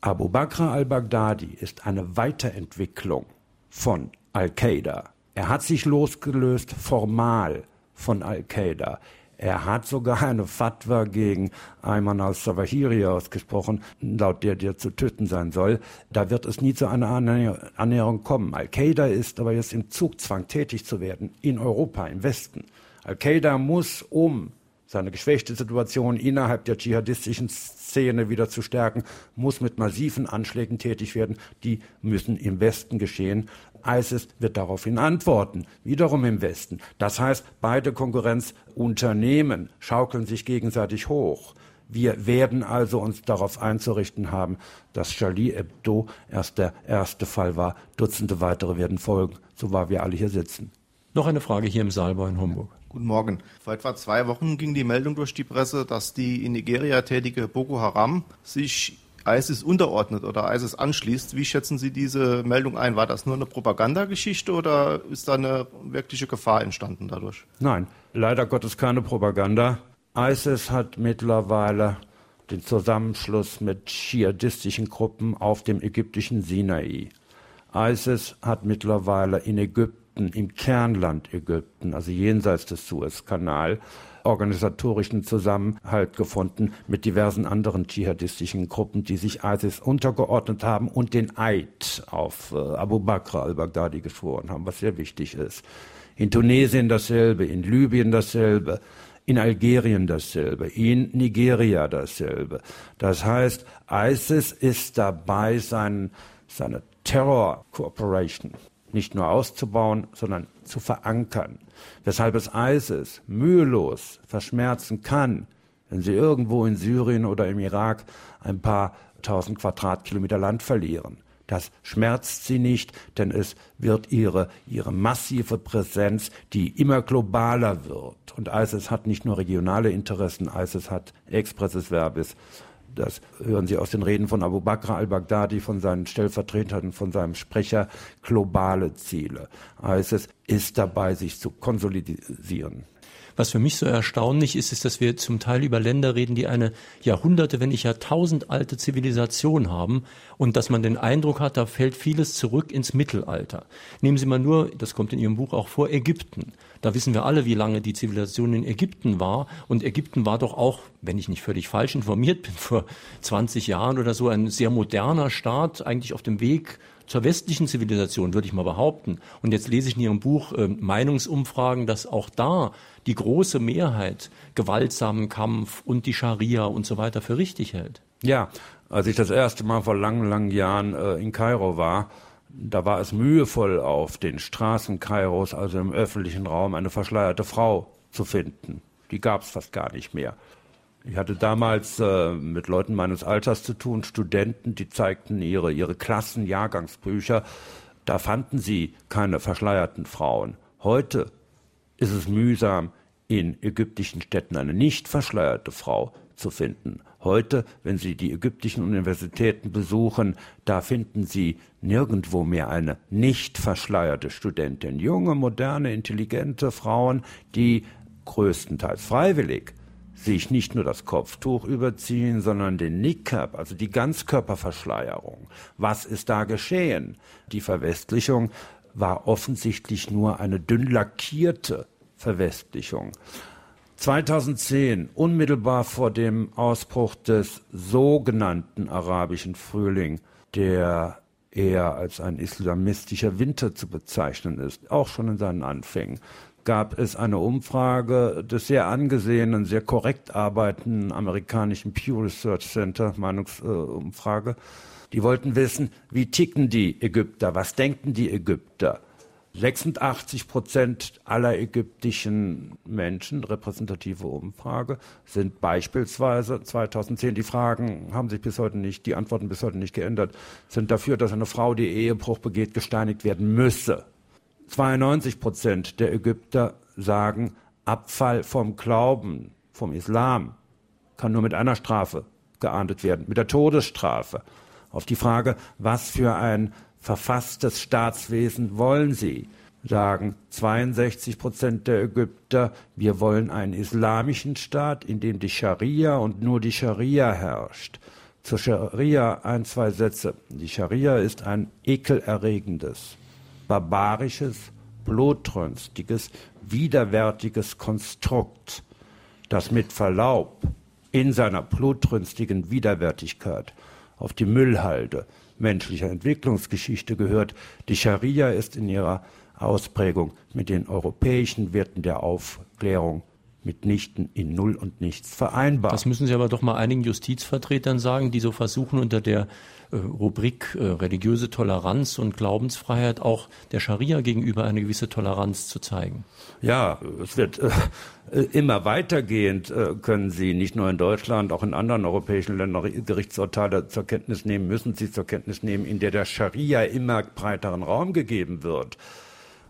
Abu Bakr al-Baghdadi ist eine Weiterentwicklung von Al-Qaida er hat sich losgelöst formal von Al-Qaida. Er hat sogar eine Fatwa gegen Ayman al-Zawahiri ausgesprochen, laut der der zu töten sein soll. Da wird es nie zu einer Annäherung kommen. Al-Qaida ist aber jetzt im Zugzwang tätig zu werden in Europa, im Westen. Al-Qaida muss, um seine geschwächte Situation innerhalb der dschihadistischen Szene wieder zu stärken, muss mit massiven Anschlägen tätig werden. Die müssen im Westen geschehen. ISIS wird daraufhin antworten, wiederum im Westen. Das heißt, beide Konkurrenzunternehmen schaukeln sich gegenseitig hoch. Wir werden also uns darauf einzurichten haben, dass Charlie Hebdo erst der erste Fall war. Dutzende weitere werden folgen, so war wir alle hier sitzen. Noch eine Frage hier im Saalbau in Homburg. Guten Morgen. Vor etwa zwei Wochen ging die Meldung durch die Presse, dass die in Nigeria tätige Boko Haram sich ISIS unterordnet oder ISIS anschließt. Wie schätzen Sie diese Meldung ein? War das nur eine Propagandageschichte oder ist da eine wirkliche Gefahr entstanden dadurch? Nein, leider Gottes keine Propaganda. ISIS hat mittlerweile den Zusammenschluss mit dschihadistischen Gruppen auf dem ägyptischen Sinai. ISIS hat mittlerweile in Ägypten Ägypten, im Kernland Ägypten, also jenseits des Suezkanal, organisatorischen Zusammenhalt gefunden mit diversen anderen dschihadistischen Gruppen, die sich ISIS untergeordnet haben und den Eid auf äh, Abu Bakr al-Baghdadi geschworen haben, was sehr wichtig ist. In Tunesien dasselbe, in Libyen dasselbe, in Algerien dasselbe, in Nigeria dasselbe. Das heißt, ISIS ist dabei, sein, seine Terror Cooperation nicht nur auszubauen, sondern zu verankern. Weshalb es ISIS mühelos verschmerzen kann, wenn sie irgendwo in Syrien oder im Irak ein paar tausend Quadratkilometer Land verlieren. Das schmerzt sie nicht, denn es wird ihre, ihre massive Präsenz, die immer globaler wird. Und ISIS hat nicht nur regionale Interessen, ISIS hat expresses verbis das hören Sie aus den Reden von Abu Bakr al-Baghdadi, von seinen Stellvertretern, von seinem Sprecher, globale Ziele. ISIS ist dabei, sich zu konsolidieren. Was für mich so erstaunlich ist, ist, dass wir zum Teil über Länder reden, die eine Jahrhunderte, wenn nicht Jahrtausend alte Zivilisation haben und dass man den Eindruck hat, da fällt vieles zurück ins Mittelalter. Nehmen Sie mal nur, das kommt in Ihrem Buch auch vor, Ägypten. Da wissen wir alle, wie lange die Zivilisation in Ägypten war. Und Ägypten war doch auch, wenn ich nicht völlig falsch informiert bin, vor 20 Jahren oder so ein sehr moderner Staat, eigentlich auf dem Weg zur westlichen Zivilisation, würde ich mal behaupten. Und jetzt lese ich in Ihrem Buch äh, Meinungsumfragen, dass auch da die große Mehrheit gewaltsamen Kampf und die Scharia und so weiter für richtig hält. Ja, als ich das erste Mal vor langen, langen Jahren äh, in Kairo war, da war es mühevoll auf den Straßen Kairos, also im öffentlichen Raum, eine verschleierte Frau zu finden. Die gab es fast gar nicht mehr. Ich hatte damals äh, mit Leuten meines Alters zu tun, Studenten, die zeigten ihre, ihre Klassen, Jahrgangsbücher. Da fanden sie keine verschleierten Frauen. Heute ist es mühsam, in ägyptischen Städten eine nicht verschleierte Frau zu finden. Heute, wenn Sie die ägyptischen Universitäten besuchen, da finden Sie nirgendwo mehr eine nicht verschleierte Studentin. Junge, moderne, intelligente Frauen, die größtenteils freiwillig sich nicht nur das Kopftuch überziehen, sondern den Niqab, also die Ganzkörperverschleierung. Was ist da geschehen? Die Verwestlichung war offensichtlich nur eine dünn lackierte Verwestlichung. 2010, unmittelbar vor dem Ausbruch des sogenannten arabischen Frühling, der eher als ein islamistischer Winter zu bezeichnen ist, auch schon in seinen Anfängen, gab es eine Umfrage des sehr angesehenen, sehr korrekt arbeitenden amerikanischen Pew Research Center, Meinungsumfrage. Die wollten wissen, wie ticken die Ägypter, was denken die Ägypter. 86 Prozent aller ägyptischen Menschen, repräsentative Umfrage, sind beispielsweise 2010, die Fragen haben sich bis heute nicht, die Antworten bis heute nicht geändert, sind dafür, dass eine Frau, die Ehebruch begeht, gesteinigt werden müsse. 92 Prozent der Ägypter sagen, Abfall vom Glauben, vom Islam, kann nur mit einer Strafe geahndet werden, mit der Todesstrafe. Auf die Frage, was für ein verfasstes Staatswesen wollen sie, sagen 62 Prozent der Ägypter, wir wollen einen islamischen Staat, in dem die Scharia und nur die Scharia herrscht. Zur Scharia ein, zwei Sätze. Die Scharia ist ein ekelerregendes, barbarisches, blutrünstiges, widerwärtiges Konstrukt, das mit Verlaub in seiner blutrünstigen Widerwärtigkeit auf die Müllhalde menschlicher Entwicklungsgeschichte gehört. Die Scharia ist in ihrer Ausprägung mit den europäischen Werten der Aufklärung mitnichten in Null und Nichts vereinbar. Das müssen Sie aber doch mal einigen Justizvertretern sagen, die so versuchen, unter der äh, Rubrik äh, religiöse Toleranz und Glaubensfreiheit auch der Scharia gegenüber eine gewisse Toleranz zu zeigen. Ja, es wird äh, immer weitergehend, können Sie nicht nur in Deutschland, auch in anderen europäischen Ländern Gerichtsurteile zur Kenntnis nehmen, müssen Sie zur Kenntnis nehmen, in der der Scharia immer breiteren Raum gegeben wird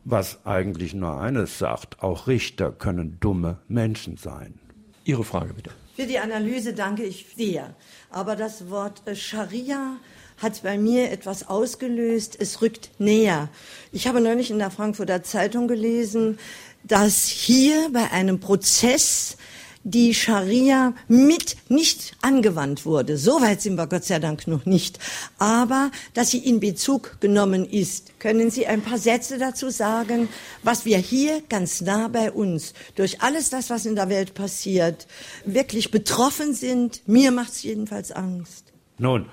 was eigentlich nur eines sagt, auch Richter können dumme Menschen sein. Ihre Frage bitte. Für die Analyse danke ich sehr. Aber das Wort äh, Scharia hat bei mir etwas ausgelöst. Es rückt näher. Ich habe neulich in der Frankfurter Zeitung gelesen, dass hier bei einem Prozess die Scharia mit nicht angewandt wurde. Soweit sind wir Gott sei Dank noch nicht. Aber dass sie in Bezug genommen ist. Können Sie ein paar Sätze dazu sagen, was wir hier ganz nah bei uns durch alles das, was in der Welt passiert, wirklich betroffen sind? Mir macht es jedenfalls Angst. Nun,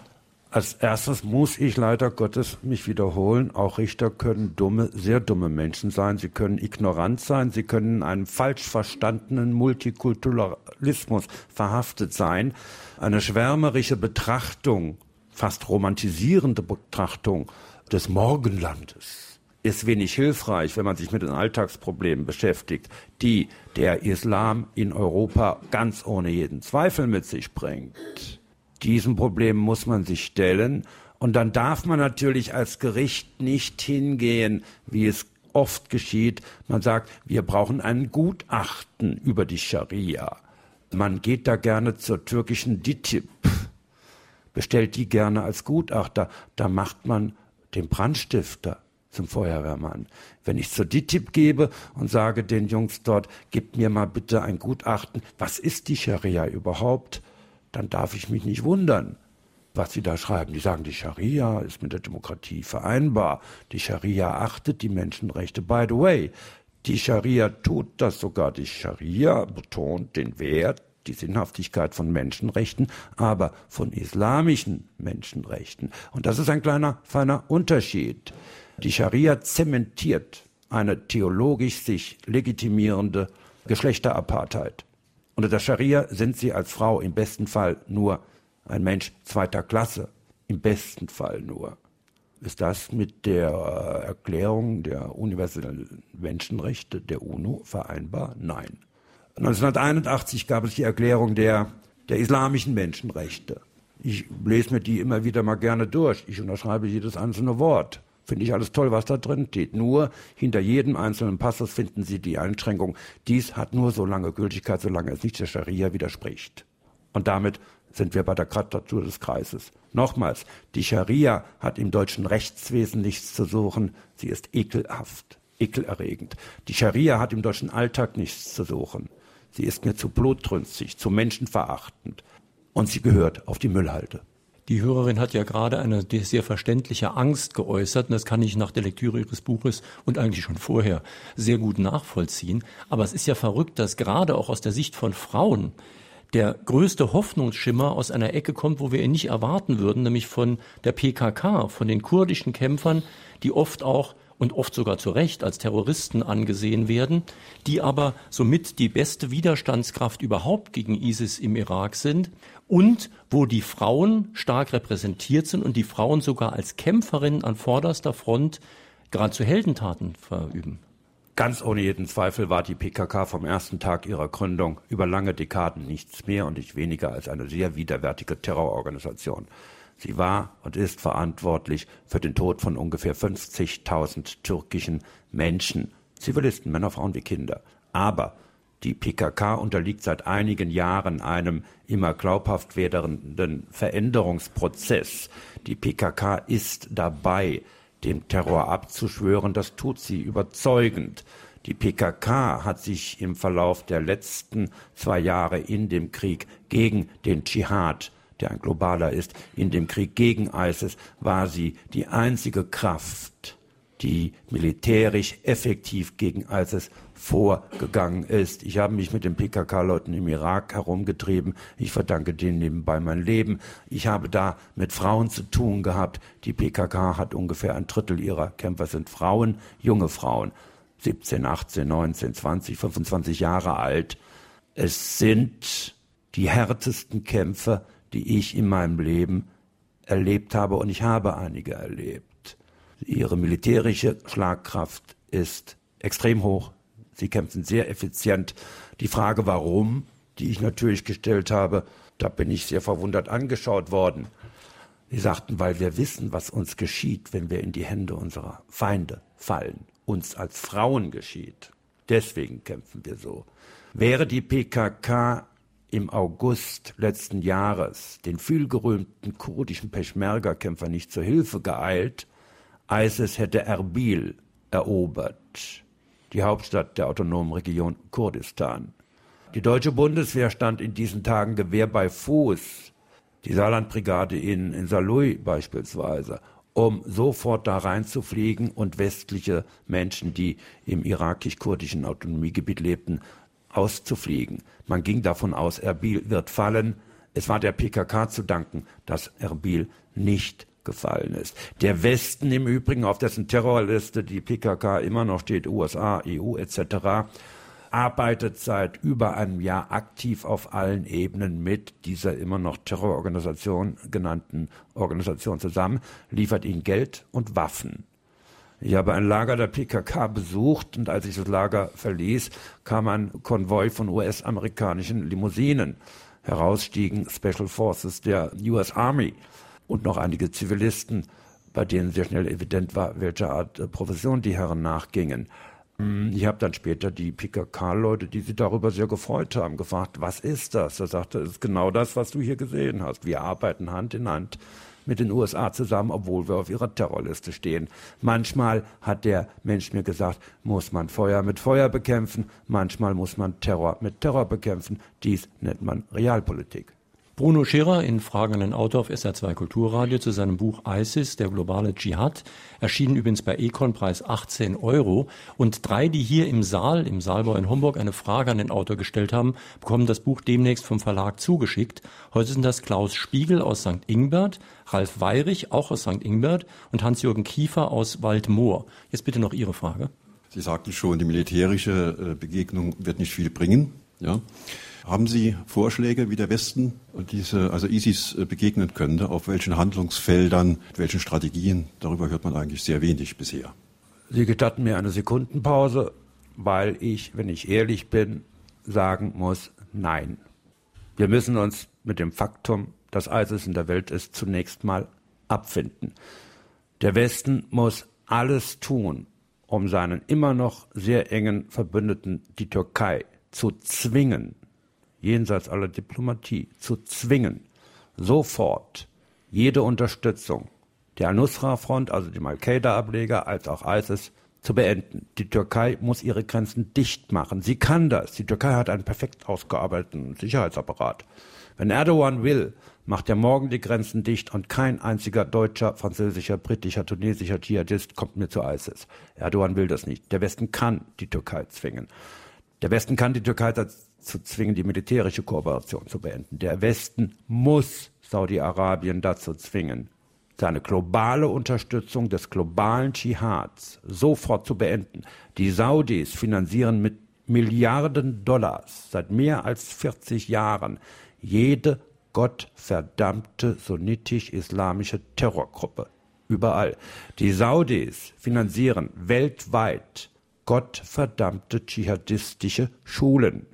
als erstes muss ich leider Gottes mich wiederholen. Auch Richter können dumme, sehr dumme Menschen sein. Sie können ignorant sein. Sie können in einem falsch verstandenen Multikulturalismus verhaftet sein. Eine schwärmerische Betrachtung, fast romantisierende Betrachtung des Morgenlandes ist wenig hilfreich, wenn man sich mit den Alltagsproblemen beschäftigt, die der Islam in Europa ganz ohne jeden Zweifel mit sich bringt. Diesem Problem muss man sich stellen. Und dann darf man natürlich als Gericht nicht hingehen, wie es oft geschieht. Man sagt, wir brauchen ein Gutachten über die Scharia. Man geht da gerne zur türkischen DITIB, bestellt die gerne als Gutachter. Da macht man den Brandstifter zum Feuerwehrmann. Wenn ich zur DITIB gebe und sage den Jungs dort, gebt mir mal bitte ein Gutachten, was ist die Scharia überhaupt? Dann darf ich mich nicht wundern, was sie da schreiben. Die sagen, die Scharia ist mit der Demokratie vereinbar. Die Scharia achtet die Menschenrechte. By the way, die Scharia tut das sogar. Die Scharia betont den Wert, die Sinnhaftigkeit von Menschenrechten, aber von islamischen Menschenrechten. Und das ist ein kleiner, feiner Unterschied. Die Scharia zementiert eine theologisch sich legitimierende Geschlechterapartheit. Unter der Scharia sind sie als Frau im besten Fall nur ein Mensch zweiter Klasse. Im besten Fall nur. Ist das mit der äh, Erklärung der universellen Menschenrechte der UNO vereinbar? Nein. 1981 gab es die Erklärung der, der islamischen Menschenrechte. Ich lese mir die immer wieder mal gerne durch. Ich unterschreibe jedes einzelne Wort. Finde ich alles toll, was da drin steht. Nur hinter jedem einzelnen Passus finden Sie die Einschränkung. Dies hat nur so lange Gültigkeit, solange es nicht der Scharia widerspricht. Und damit sind wir bei der Quadratur des Kreises. Nochmals, die Scharia hat im deutschen Rechtswesen nichts zu suchen. Sie ist ekelhaft, ekelerregend. Die Scharia hat im deutschen Alltag nichts zu suchen. Sie ist mir zu blutrünstig, zu menschenverachtend. Und sie gehört auf die Müllhalde. Die Hörerin hat ja gerade eine sehr verständliche Angst geäußert und das kann ich nach der Lektüre ihres Buches und eigentlich schon vorher sehr gut nachvollziehen. Aber es ist ja verrückt, dass gerade auch aus der Sicht von Frauen der größte Hoffnungsschimmer aus einer Ecke kommt, wo wir ihn nicht erwarten würden, nämlich von der PKK, von den kurdischen Kämpfern, die oft auch und oft sogar zu Recht als Terroristen angesehen werden, die aber somit die beste Widerstandskraft überhaupt gegen ISIS im Irak sind und wo die Frauen stark repräsentiert sind und die Frauen sogar als Kämpferinnen an vorderster Front geradezu Heldentaten verüben. Ganz ohne jeden Zweifel war die PKK vom ersten Tag ihrer Gründung über lange Dekaden nichts mehr und nicht weniger als eine sehr widerwärtige Terrororganisation. Sie war und ist verantwortlich für den Tod von ungefähr 50.000 türkischen Menschen, Zivilisten, Männer, Frauen wie Kinder. Aber die PKK unterliegt seit einigen Jahren einem immer glaubhaft werdenden Veränderungsprozess. Die PKK ist dabei, dem Terror abzuschwören. Das tut sie überzeugend. Die PKK hat sich im Verlauf der letzten zwei Jahre in dem Krieg gegen den Dschihad der ein globaler ist, in dem Krieg gegen ISIS war sie die einzige Kraft, die militärisch effektiv gegen ISIS vorgegangen ist. Ich habe mich mit den PKK-Leuten im Irak herumgetrieben. Ich verdanke denen nebenbei mein Leben. Ich habe da mit Frauen zu tun gehabt. Die PKK hat ungefähr ein Drittel ihrer Kämpfer sind Frauen, junge Frauen, 17, 18, 19, 20, 25 Jahre alt. Es sind die härtesten Kämpfe, die ich in meinem Leben erlebt habe und ich habe einige erlebt. Ihre militärische Schlagkraft ist extrem hoch. Sie kämpfen sehr effizient. Die Frage, warum, die ich natürlich gestellt habe, da bin ich sehr verwundert angeschaut worden. Sie sagten, weil wir wissen, was uns geschieht, wenn wir in die Hände unserer Feinde fallen. Uns als Frauen geschieht. Deswegen kämpfen wir so. Wäre die PKK im August letzten Jahres den vielgerühmten kurdischen Peschmerga-Kämpfer nicht zur Hilfe geeilt, ISIS hätte Erbil erobert, die Hauptstadt der autonomen Region Kurdistan. Die deutsche Bundeswehr stand in diesen Tagen Gewehr bei Fuß. Die Saarlandbrigade in, in Saarlouis beispielsweise um sofort da reinzufliegen und westliche Menschen, die im irakisch-kurdischen Autonomiegebiet lebten, auszufliegen. Man ging davon aus, Erbil wird fallen. Es war der PKK zu danken, dass Erbil nicht gefallen ist. Der Westen im Übrigen, auf dessen Terrorliste die PKK immer noch steht, USA, EU etc., arbeitet seit über einem Jahr aktiv auf allen Ebenen mit dieser immer noch Terrororganisation genannten Organisation zusammen, liefert ihnen Geld und Waffen. Ich habe ein Lager der PKK besucht und als ich das Lager verließ, kam ein Konvoi von US-amerikanischen Limousinen. Heraus stiegen Special Forces der US Army und noch einige Zivilisten, bei denen sehr schnell evident war, welcher Art äh, Profession die Herren nachgingen. Hm, ich habe dann später die PKK-Leute, die sich darüber sehr gefreut haben, gefragt, was ist das? Er sagte, es ist genau das, was du hier gesehen hast. Wir arbeiten Hand in Hand mit den USA zusammen, obwohl wir auf ihrer Terrorliste stehen. Manchmal hat der Mensch mir gesagt, muss man Feuer mit Feuer bekämpfen, manchmal muss man Terror mit Terror bekämpfen. Dies nennt man Realpolitik. Bruno Scherer in Fragen an den Autor auf SR2 Kulturradio zu seinem Buch ISIS, der globale Dschihad, erschienen übrigens bei Econ Preis 18 Euro. Und drei, die hier im Saal, im Saalbau in Homburg, eine Frage an den Autor gestellt haben, bekommen das Buch demnächst vom Verlag zugeschickt. Heute sind das Klaus Spiegel aus St. Ingbert, Ralf Weirich, auch aus St. Ingbert und Hans-Jürgen Kiefer aus Waldmoor. Jetzt bitte noch Ihre Frage. Sie sagten schon, die militärische äh, Begegnung wird nicht viel bringen. Ja. Haben Sie Vorschläge, wie der Westen diese, also ISIS äh, begegnen könnte? Auf welchen Handlungsfeldern, welchen Strategien? Darüber hört man eigentlich sehr wenig bisher. Sie gestatten mir eine Sekundenpause, weil ich, wenn ich ehrlich bin, sagen muss, nein. Wir müssen uns mit dem Faktum, dass ISIS in der Welt ist, zunächst mal abfinden. Der Westen muss alles tun, um seinen immer noch sehr engen Verbündeten, die Türkei, zu zwingen, jenseits aller Diplomatie, zu zwingen, sofort jede Unterstützung der Al-Nusra-Front, also dem Al-Qaida-Ableger, als auch ISIS, zu beenden. Die Türkei muss ihre Grenzen dicht machen. Sie kann das. Die Türkei hat einen perfekt ausgearbeiteten Sicherheitsapparat. Wenn Erdogan will, macht er morgen die Grenzen dicht und kein einziger deutscher, französischer, britischer, tunesischer Dschihadist kommt mir zu ISIS. Erdogan will das nicht. Der Westen kann die Türkei zwingen. Der Westen kann die Türkei dazu zwingen, die militärische Kooperation zu beenden. Der Westen muss Saudi-Arabien dazu zwingen, seine globale Unterstützung des globalen Dschihads sofort zu beenden. Die Saudis finanzieren mit Milliarden Dollars seit mehr als 40 Jahren jede gottverdammte sunnitisch-islamische Terrorgruppe. Überall. Die Saudis finanzieren weltweit gottverdammte dschihadistische Schulen,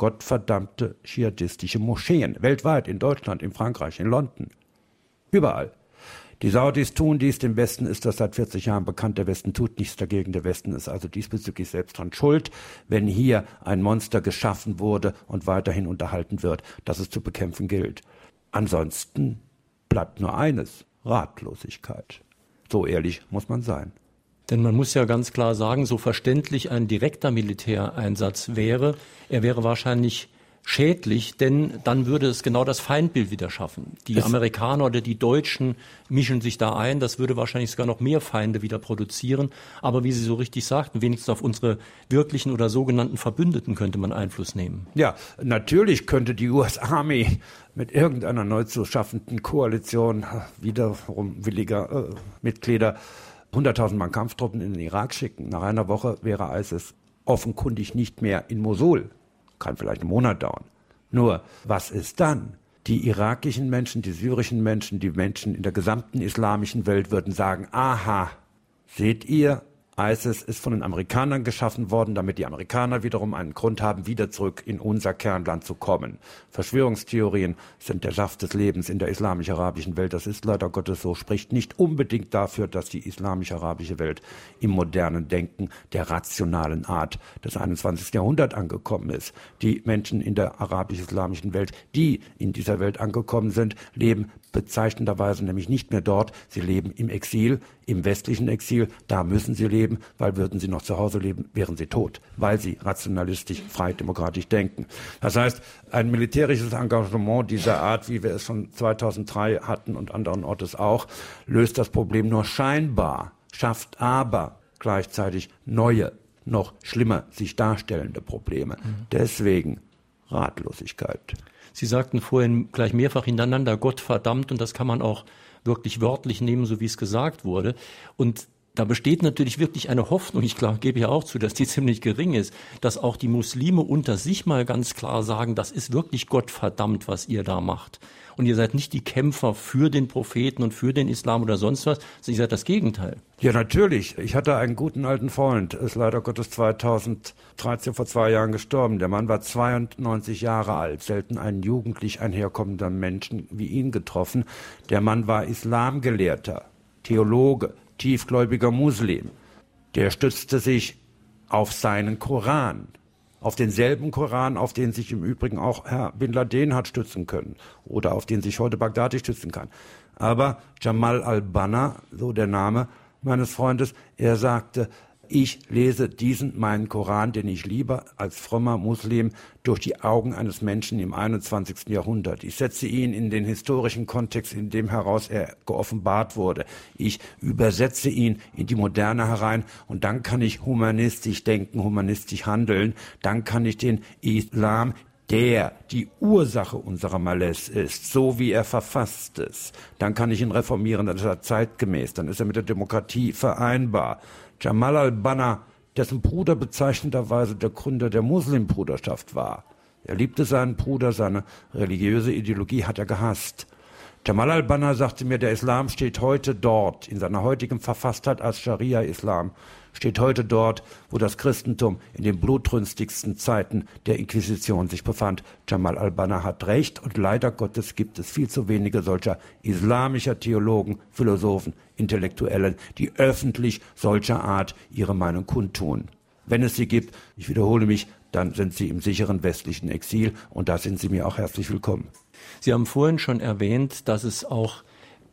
gottverdammte dschihadistische Moscheen, weltweit, in Deutschland, in Frankreich, in London, überall. Die Saudis tun dies, dem Westen ist das seit 40 Jahren bekannt, der Westen tut nichts dagegen, der Westen ist also diesbezüglich selbst dran schuld, wenn hier ein Monster geschaffen wurde und weiterhin unterhalten wird, dass es zu bekämpfen gilt. Ansonsten bleibt nur eines, Ratlosigkeit. So ehrlich muss man sein. Denn man muss ja ganz klar sagen, so verständlich ein direkter Militäreinsatz wäre, er wäre wahrscheinlich schädlich, denn dann würde es genau das Feindbild wieder schaffen. Die es Amerikaner oder die Deutschen mischen sich da ein, das würde wahrscheinlich sogar noch mehr Feinde wieder produzieren. Aber wie Sie so richtig sagten, wenigstens auf unsere wirklichen oder sogenannten Verbündeten könnte man Einfluss nehmen. Ja, natürlich könnte die US Army mit irgendeiner neu zu schaffenden Koalition wiederum williger äh, Mitglieder 100.000 Mann Kampftruppen in den Irak schicken. Nach einer Woche wäre ISIS offenkundig nicht mehr in Mosul. Kann vielleicht einen Monat dauern. Nur, was ist dann? Die irakischen Menschen, die syrischen Menschen, die Menschen in der gesamten islamischen Welt würden sagen, aha, seht ihr, ISIS ist von den Amerikanern geschaffen worden, damit die Amerikaner wiederum einen Grund haben, wieder zurück in unser Kernland zu kommen. Verschwörungstheorien sind der Saft des Lebens in der islamisch-arabischen Welt. Das ist leider Gottes so, spricht nicht unbedingt dafür, dass die islamisch-arabische Welt im modernen Denken der rationalen Art des 21. Jahrhunderts angekommen ist. Die Menschen in der arabisch-islamischen Welt, die in dieser Welt angekommen sind, leben bezeichnenderweise nämlich nicht mehr dort. Sie leben im Exil im westlichen Exil, da müssen sie leben, weil würden sie noch zu Hause leben, wären sie tot, weil sie rationalistisch, frei, demokratisch denken. Das heißt, ein militärisches Engagement dieser Art, wie wir es schon 2003 hatten und anderen Ortes auch, löst das Problem nur scheinbar, schafft aber gleichzeitig neue, noch schlimmer sich darstellende Probleme. Mhm. Deswegen Ratlosigkeit. Sie sagten vorhin gleich mehrfach hintereinander Gott verdammt und das kann man auch wirklich wörtlich nehmen, so wie es gesagt wurde. Und da besteht natürlich wirklich eine Hoffnung, ich klar, gebe ja auch zu, dass die ziemlich gering ist, dass auch die Muslime unter sich mal ganz klar sagen, das ist wirklich Gott verdammt, was ihr da macht. Und ihr seid nicht die Kämpfer für den Propheten und für den Islam oder sonst was, sondern ihr seid das Gegenteil. Ja, natürlich. Ich hatte einen guten alten Freund, ist leider Gottes 2013 vor zwei Jahren gestorben. Der Mann war 92 Jahre alt, selten einen jugendlich einherkommender Menschen wie ihn getroffen. Der Mann war Islamgelehrter, Theologe, tiefgläubiger Muslim. Der stützte sich auf seinen Koran, auf denselben Koran, auf den sich im Übrigen auch Herr Bin Laden hat stützen können oder auf den sich heute Baghdadi stützen kann. Aber Jamal al-Banna, so der Name meines Freundes, er sagte, ich lese diesen meinen Koran, den ich liebe, als frommer Muslim durch die Augen eines Menschen im 21. Jahrhundert. Ich setze ihn in den historischen Kontext, in dem heraus er geoffenbart wurde. Ich übersetze ihn in die Moderne herein und dann kann ich humanistisch denken, humanistisch handeln. Dann kann ich den Islam der die Ursache unserer Malaise ist, so wie er verfasst ist, dann kann ich ihn reformieren, dann ist er zeitgemäß, dann ist er mit der Demokratie vereinbar. Jamal al-Banna, dessen Bruder bezeichnenderweise der Gründer der Muslimbruderschaft war. Er liebte seinen Bruder, seine religiöse Ideologie hat er gehasst. Jamal al-Banna sagte mir, der Islam steht heute dort, in seiner heutigen Verfasstheit als Scharia-Islam, steht heute dort, wo das Christentum in den blutrünstigsten Zeiten der Inquisition sich befand. Jamal al-Banna hat recht und leider Gottes gibt es viel zu wenige solcher islamischer Theologen, Philosophen, Intellektuellen, die öffentlich solcher Art ihre Meinung kundtun. Wenn es sie gibt, ich wiederhole mich, dann sind sie im sicheren westlichen Exil und da sind sie mir auch herzlich willkommen. Sie haben vorhin schon erwähnt, dass es auch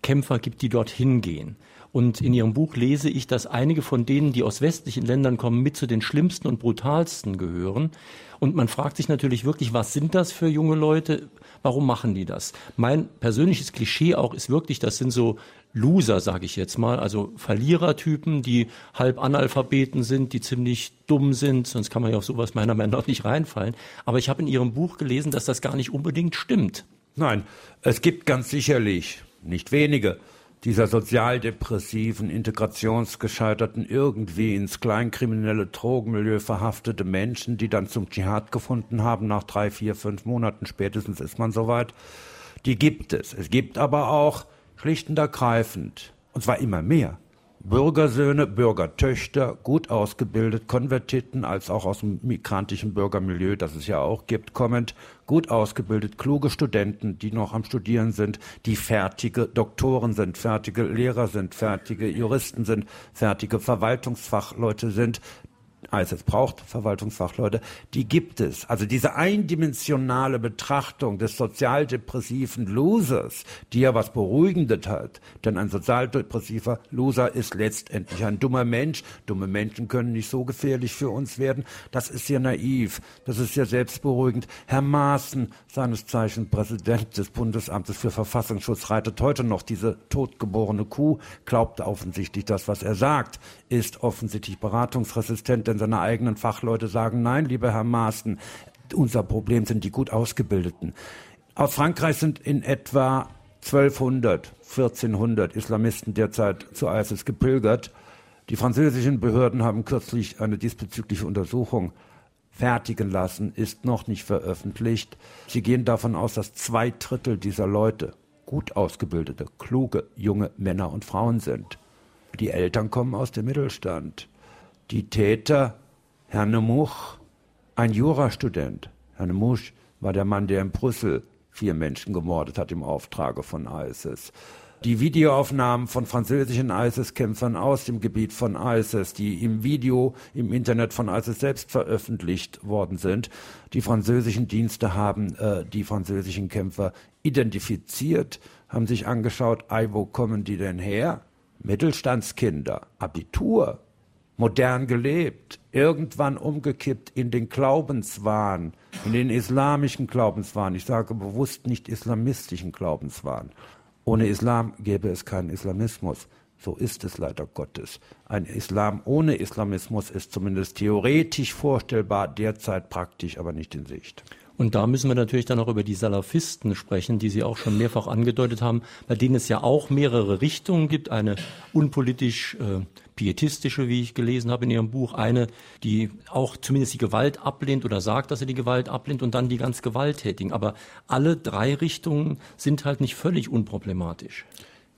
Kämpfer gibt, die dorthin gehen. Und in Ihrem Buch lese ich, dass einige von denen, die aus westlichen Ländern kommen, mit zu den schlimmsten und brutalsten gehören. Und man fragt sich natürlich wirklich, was sind das für junge Leute? Warum machen die das? Mein persönliches Klischee auch ist wirklich, das sind so Loser, sage ich jetzt mal, also Verlierertypen, die halb Analphabeten sind, die ziemlich dumm sind, sonst kann man ja auf sowas meiner Meinung nach nicht reinfallen. Aber ich habe in Ihrem Buch gelesen, dass das gar nicht unbedingt stimmt. Nein, es gibt ganz sicherlich nicht wenige dieser sozialdepressiven, integrationsgescheiterten, irgendwie ins kleinkriminelle Drogenmilieu verhaftete Menschen, die dann zum Dschihad gefunden haben, nach drei, vier, fünf Monaten spätestens ist man soweit, die gibt es. Es gibt aber auch schlicht und ergreifend, und zwar immer mehr, Bürgersöhne, Bürgertöchter, gut ausgebildet, Konvertiten, als auch aus dem migrantischen Bürgermilieu, das es ja auch gibt, kommend, gut ausgebildet, kluge Studenten, die noch am Studieren sind, die fertige Doktoren sind, fertige Lehrer sind, fertige Juristen sind, fertige Verwaltungsfachleute sind, als braucht, Verwaltungsfachleute, die gibt es. Also diese eindimensionale Betrachtung des sozialdepressiven Losers, die ja was Beruhigendes hat. Denn ein sozialdepressiver Loser ist letztendlich ein dummer Mensch. Dumme Menschen können nicht so gefährlich für uns werden. Das ist ja naiv. Das ist ja selbstberuhigend. Herr Maaßen, seines Zeichen Präsident des Bundesamtes für Verfassungsschutz, reitet heute noch diese totgeborene Kuh, glaubt offensichtlich das, was er sagt, ist offensichtlich beratungsresistent, denn seine eigenen Fachleute sagen, nein, lieber Herr Maaßen, unser Problem sind die gut Ausgebildeten. Aus Frankreich sind in etwa 1200, 1400 Islamisten derzeit zu ISIS gepilgert. Die französischen Behörden haben kürzlich eine diesbezügliche Untersuchung fertigen lassen, ist noch nicht veröffentlicht. Sie gehen davon aus, dass zwei Drittel dieser Leute gut ausgebildete, kluge, junge Männer und Frauen sind. Die Eltern kommen aus dem Mittelstand. Die Täter, Herr Nemuch, ein Jurastudent. Herr Nemuch war der Mann, der in Brüssel vier Menschen gemordet hat im Auftrage von ISIS die Videoaufnahmen von französischen ISIS-Kämpfern aus dem Gebiet von ISIS, die im Video im Internet von ISIS selbst veröffentlicht worden sind. Die französischen Dienste haben äh, die französischen Kämpfer identifiziert, haben sich angeschaut, ei, wo kommen die denn her? Mittelstandskinder, Abitur, modern gelebt, irgendwann umgekippt in den Glaubenswahn, in den islamischen Glaubenswahn. Ich sage bewusst nicht islamistischen Glaubenswahn. Ohne Islam gäbe es keinen Islamismus. So ist es leider Gottes. Ein Islam ohne Islamismus ist zumindest theoretisch vorstellbar, derzeit praktisch aber nicht in Sicht. Und da müssen wir natürlich dann auch über die Salafisten sprechen, die Sie auch schon mehrfach angedeutet haben, bei denen es ja auch mehrere Richtungen gibt. Eine unpolitisch äh, pietistische, wie ich gelesen habe in Ihrem Buch, eine, die auch zumindest die Gewalt ablehnt oder sagt, dass sie die Gewalt ablehnt und dann die ganz Gewalttätigen. Aber alle drei Richtungen sind halt nicht völlig unproblematisch.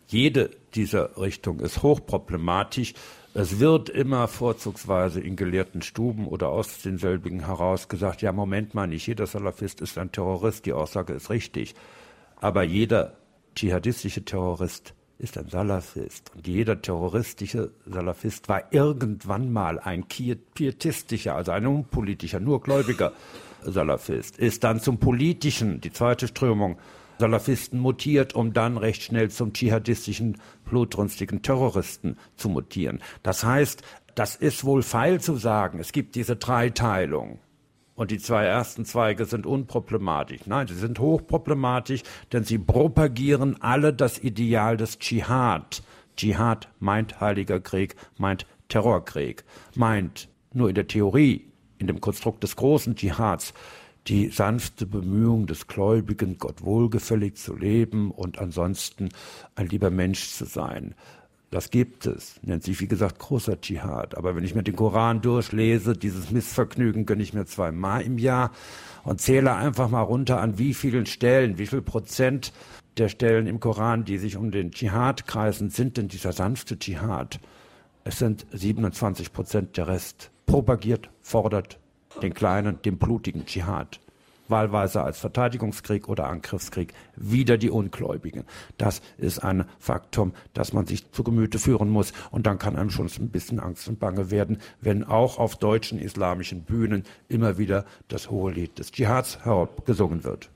Jede dieser Richtungen ist hochproblematisch. Es wird immer vorzugsweise in gelehrten Stuben oder aus denselbigen heraus gesagt, ja, Moment mal, nicht jeder Salafist ist ein Terrorist, die Aussage ist richtig. Aber jeder dschihadistische Terrorist ist ein Salafist. Und jeder terroristische Salafist war irgendwann mal ein pietistischer, also ein unpolitischer, nur gläubiger Salafist, ist dann zum politischen, die zweite Strömung, Salafisten mutiert, um dann recht schnell zum dschihadistischen, blutrünstigen Terroristen zu mutieren. Das heißt, das ist wohl feil zu sagen, es gibt diese Dreiteilung. Und die zwei ersten Zweige sind unproblematisch. Nein, sie sind hochproblematisch, denn sie propagieren alle das Ideal des Dschihad. Dschihad meint Heiliger Krieg, meint Terrorkrieg, meint nur in der Theorie, in dem Konstrukt des großen Dschihads, die sanfte Bemühung des Gläubigen, Gott wohlgefällig zu leben und ansonsten ein lieber Mensch zu sein. Das gibt es, nennt sich wie gesagt großer Dschihad. Aber wenn ich mir den Koran durchlese, dieses Missvergnügen gönne ich mir zweimal im Jahr und zähle einfach mal runter an wie vielen Stellen, wie viel Prozent der Stellen im Koran, die sich um den Dschihad kreisen, sind denn dieser sanfte Dschihad. Es sind 27 Prozent der Rest. Propagiert, fordert, den kleinen, den blutigen Dschihad. Wahlweise als Verteidigungskrieg oder Angriffskrieg wieder die Ungläubigen. Das ist ein Faktum, das man sich zu Gemüte führen muss. Und dann kann einem schon ein bisschen Angst und Bange werden, wenn auch auf deutschen islamischen Bühnen immer wieder das hohe Lied des Dschihads herabgesungen wird.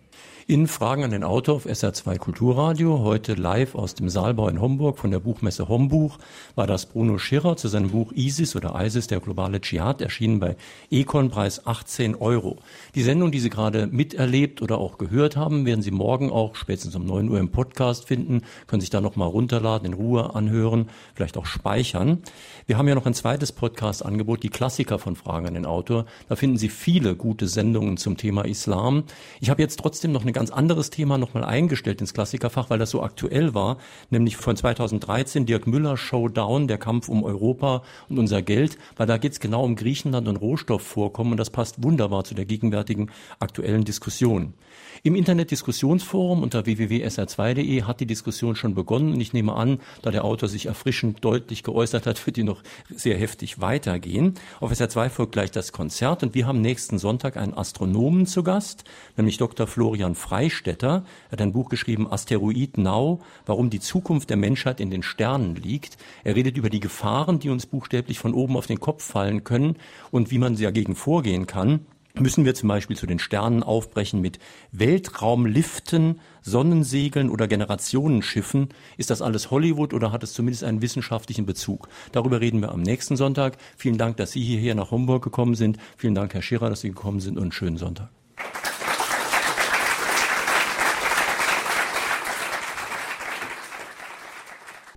In Fragen an den Autor auf SR2 Kulturradio, heute live aus dem Saalbau in Homburg von der Buchmesse Hombuch, war das Bruno Schirrer zu seinem Buch ISIS oder ISIS, der globale Dschihad, erschienen bei Econ, Preis 18 Euro. Die Sendung, die Sie gerade miterlebt oder auch gehört haben, werden Sie morgen auch spätestens um 9 Uhr im Podcast finden, können sich da nochmal runterladen, in Ruhe anhören, vielleicht auch speichern. Wir haben ja noch ein zweites Podcast-Angebot, die Klassiker von Fragen an den Autor. Da finden Sie viele gute Sendungen zum Thema Islam. Ich habe jetzt trotzdem noch eine ein ganz anderes Thema nochmal eingestellt ins Klassikerfach, weil das so aktuell war, nämlich von 2013 Dirk Müller Showdown, der Kampf um Europa und unser Geld, weil da geht es genau um Griechenland und Rohstoffvorkommen und das passt wunderbar zu der gegenwärtigen aktuellen Diskussion. Im Internetdiskussionsforum unter www.sr2.de hat die Diskussion schon begonnen und ich nehme an, da der Autor sich erfrischend deutlich geäußert hat, wird die noch sehr heftig weitergehen. Auf SR2 folgt gleich das Konzert und wir haben nächsten Sonntag einen Astronomen zu Gast, nämlich Dr. Florian Freistetter. Er hat ein Buch geschrieben, Asteroid Now, warum die Zukunft der Menschheit in den Sternen liegt. Er redet über die Gefahren, die uns buchstäblich von oben auf den Kopf fallen können und wie man dagegen vorgehen kann. Müssen wir zum Beispiel zu den Sternen aufbrechen mit Weltraumliften, Sonnensegeln oder Generationenschiffen? Ist das alles Hollywood oder hat es zumindest einen wissenschaftlichen Bezug? Darüber reden wir am nächsten Sonntag. Vielen Dank, dass Sie hierher nach Homburg gekommen sind. Vielen Dank, Herr Schirrer, dass Sie gekommen sind und schönen Sonntag.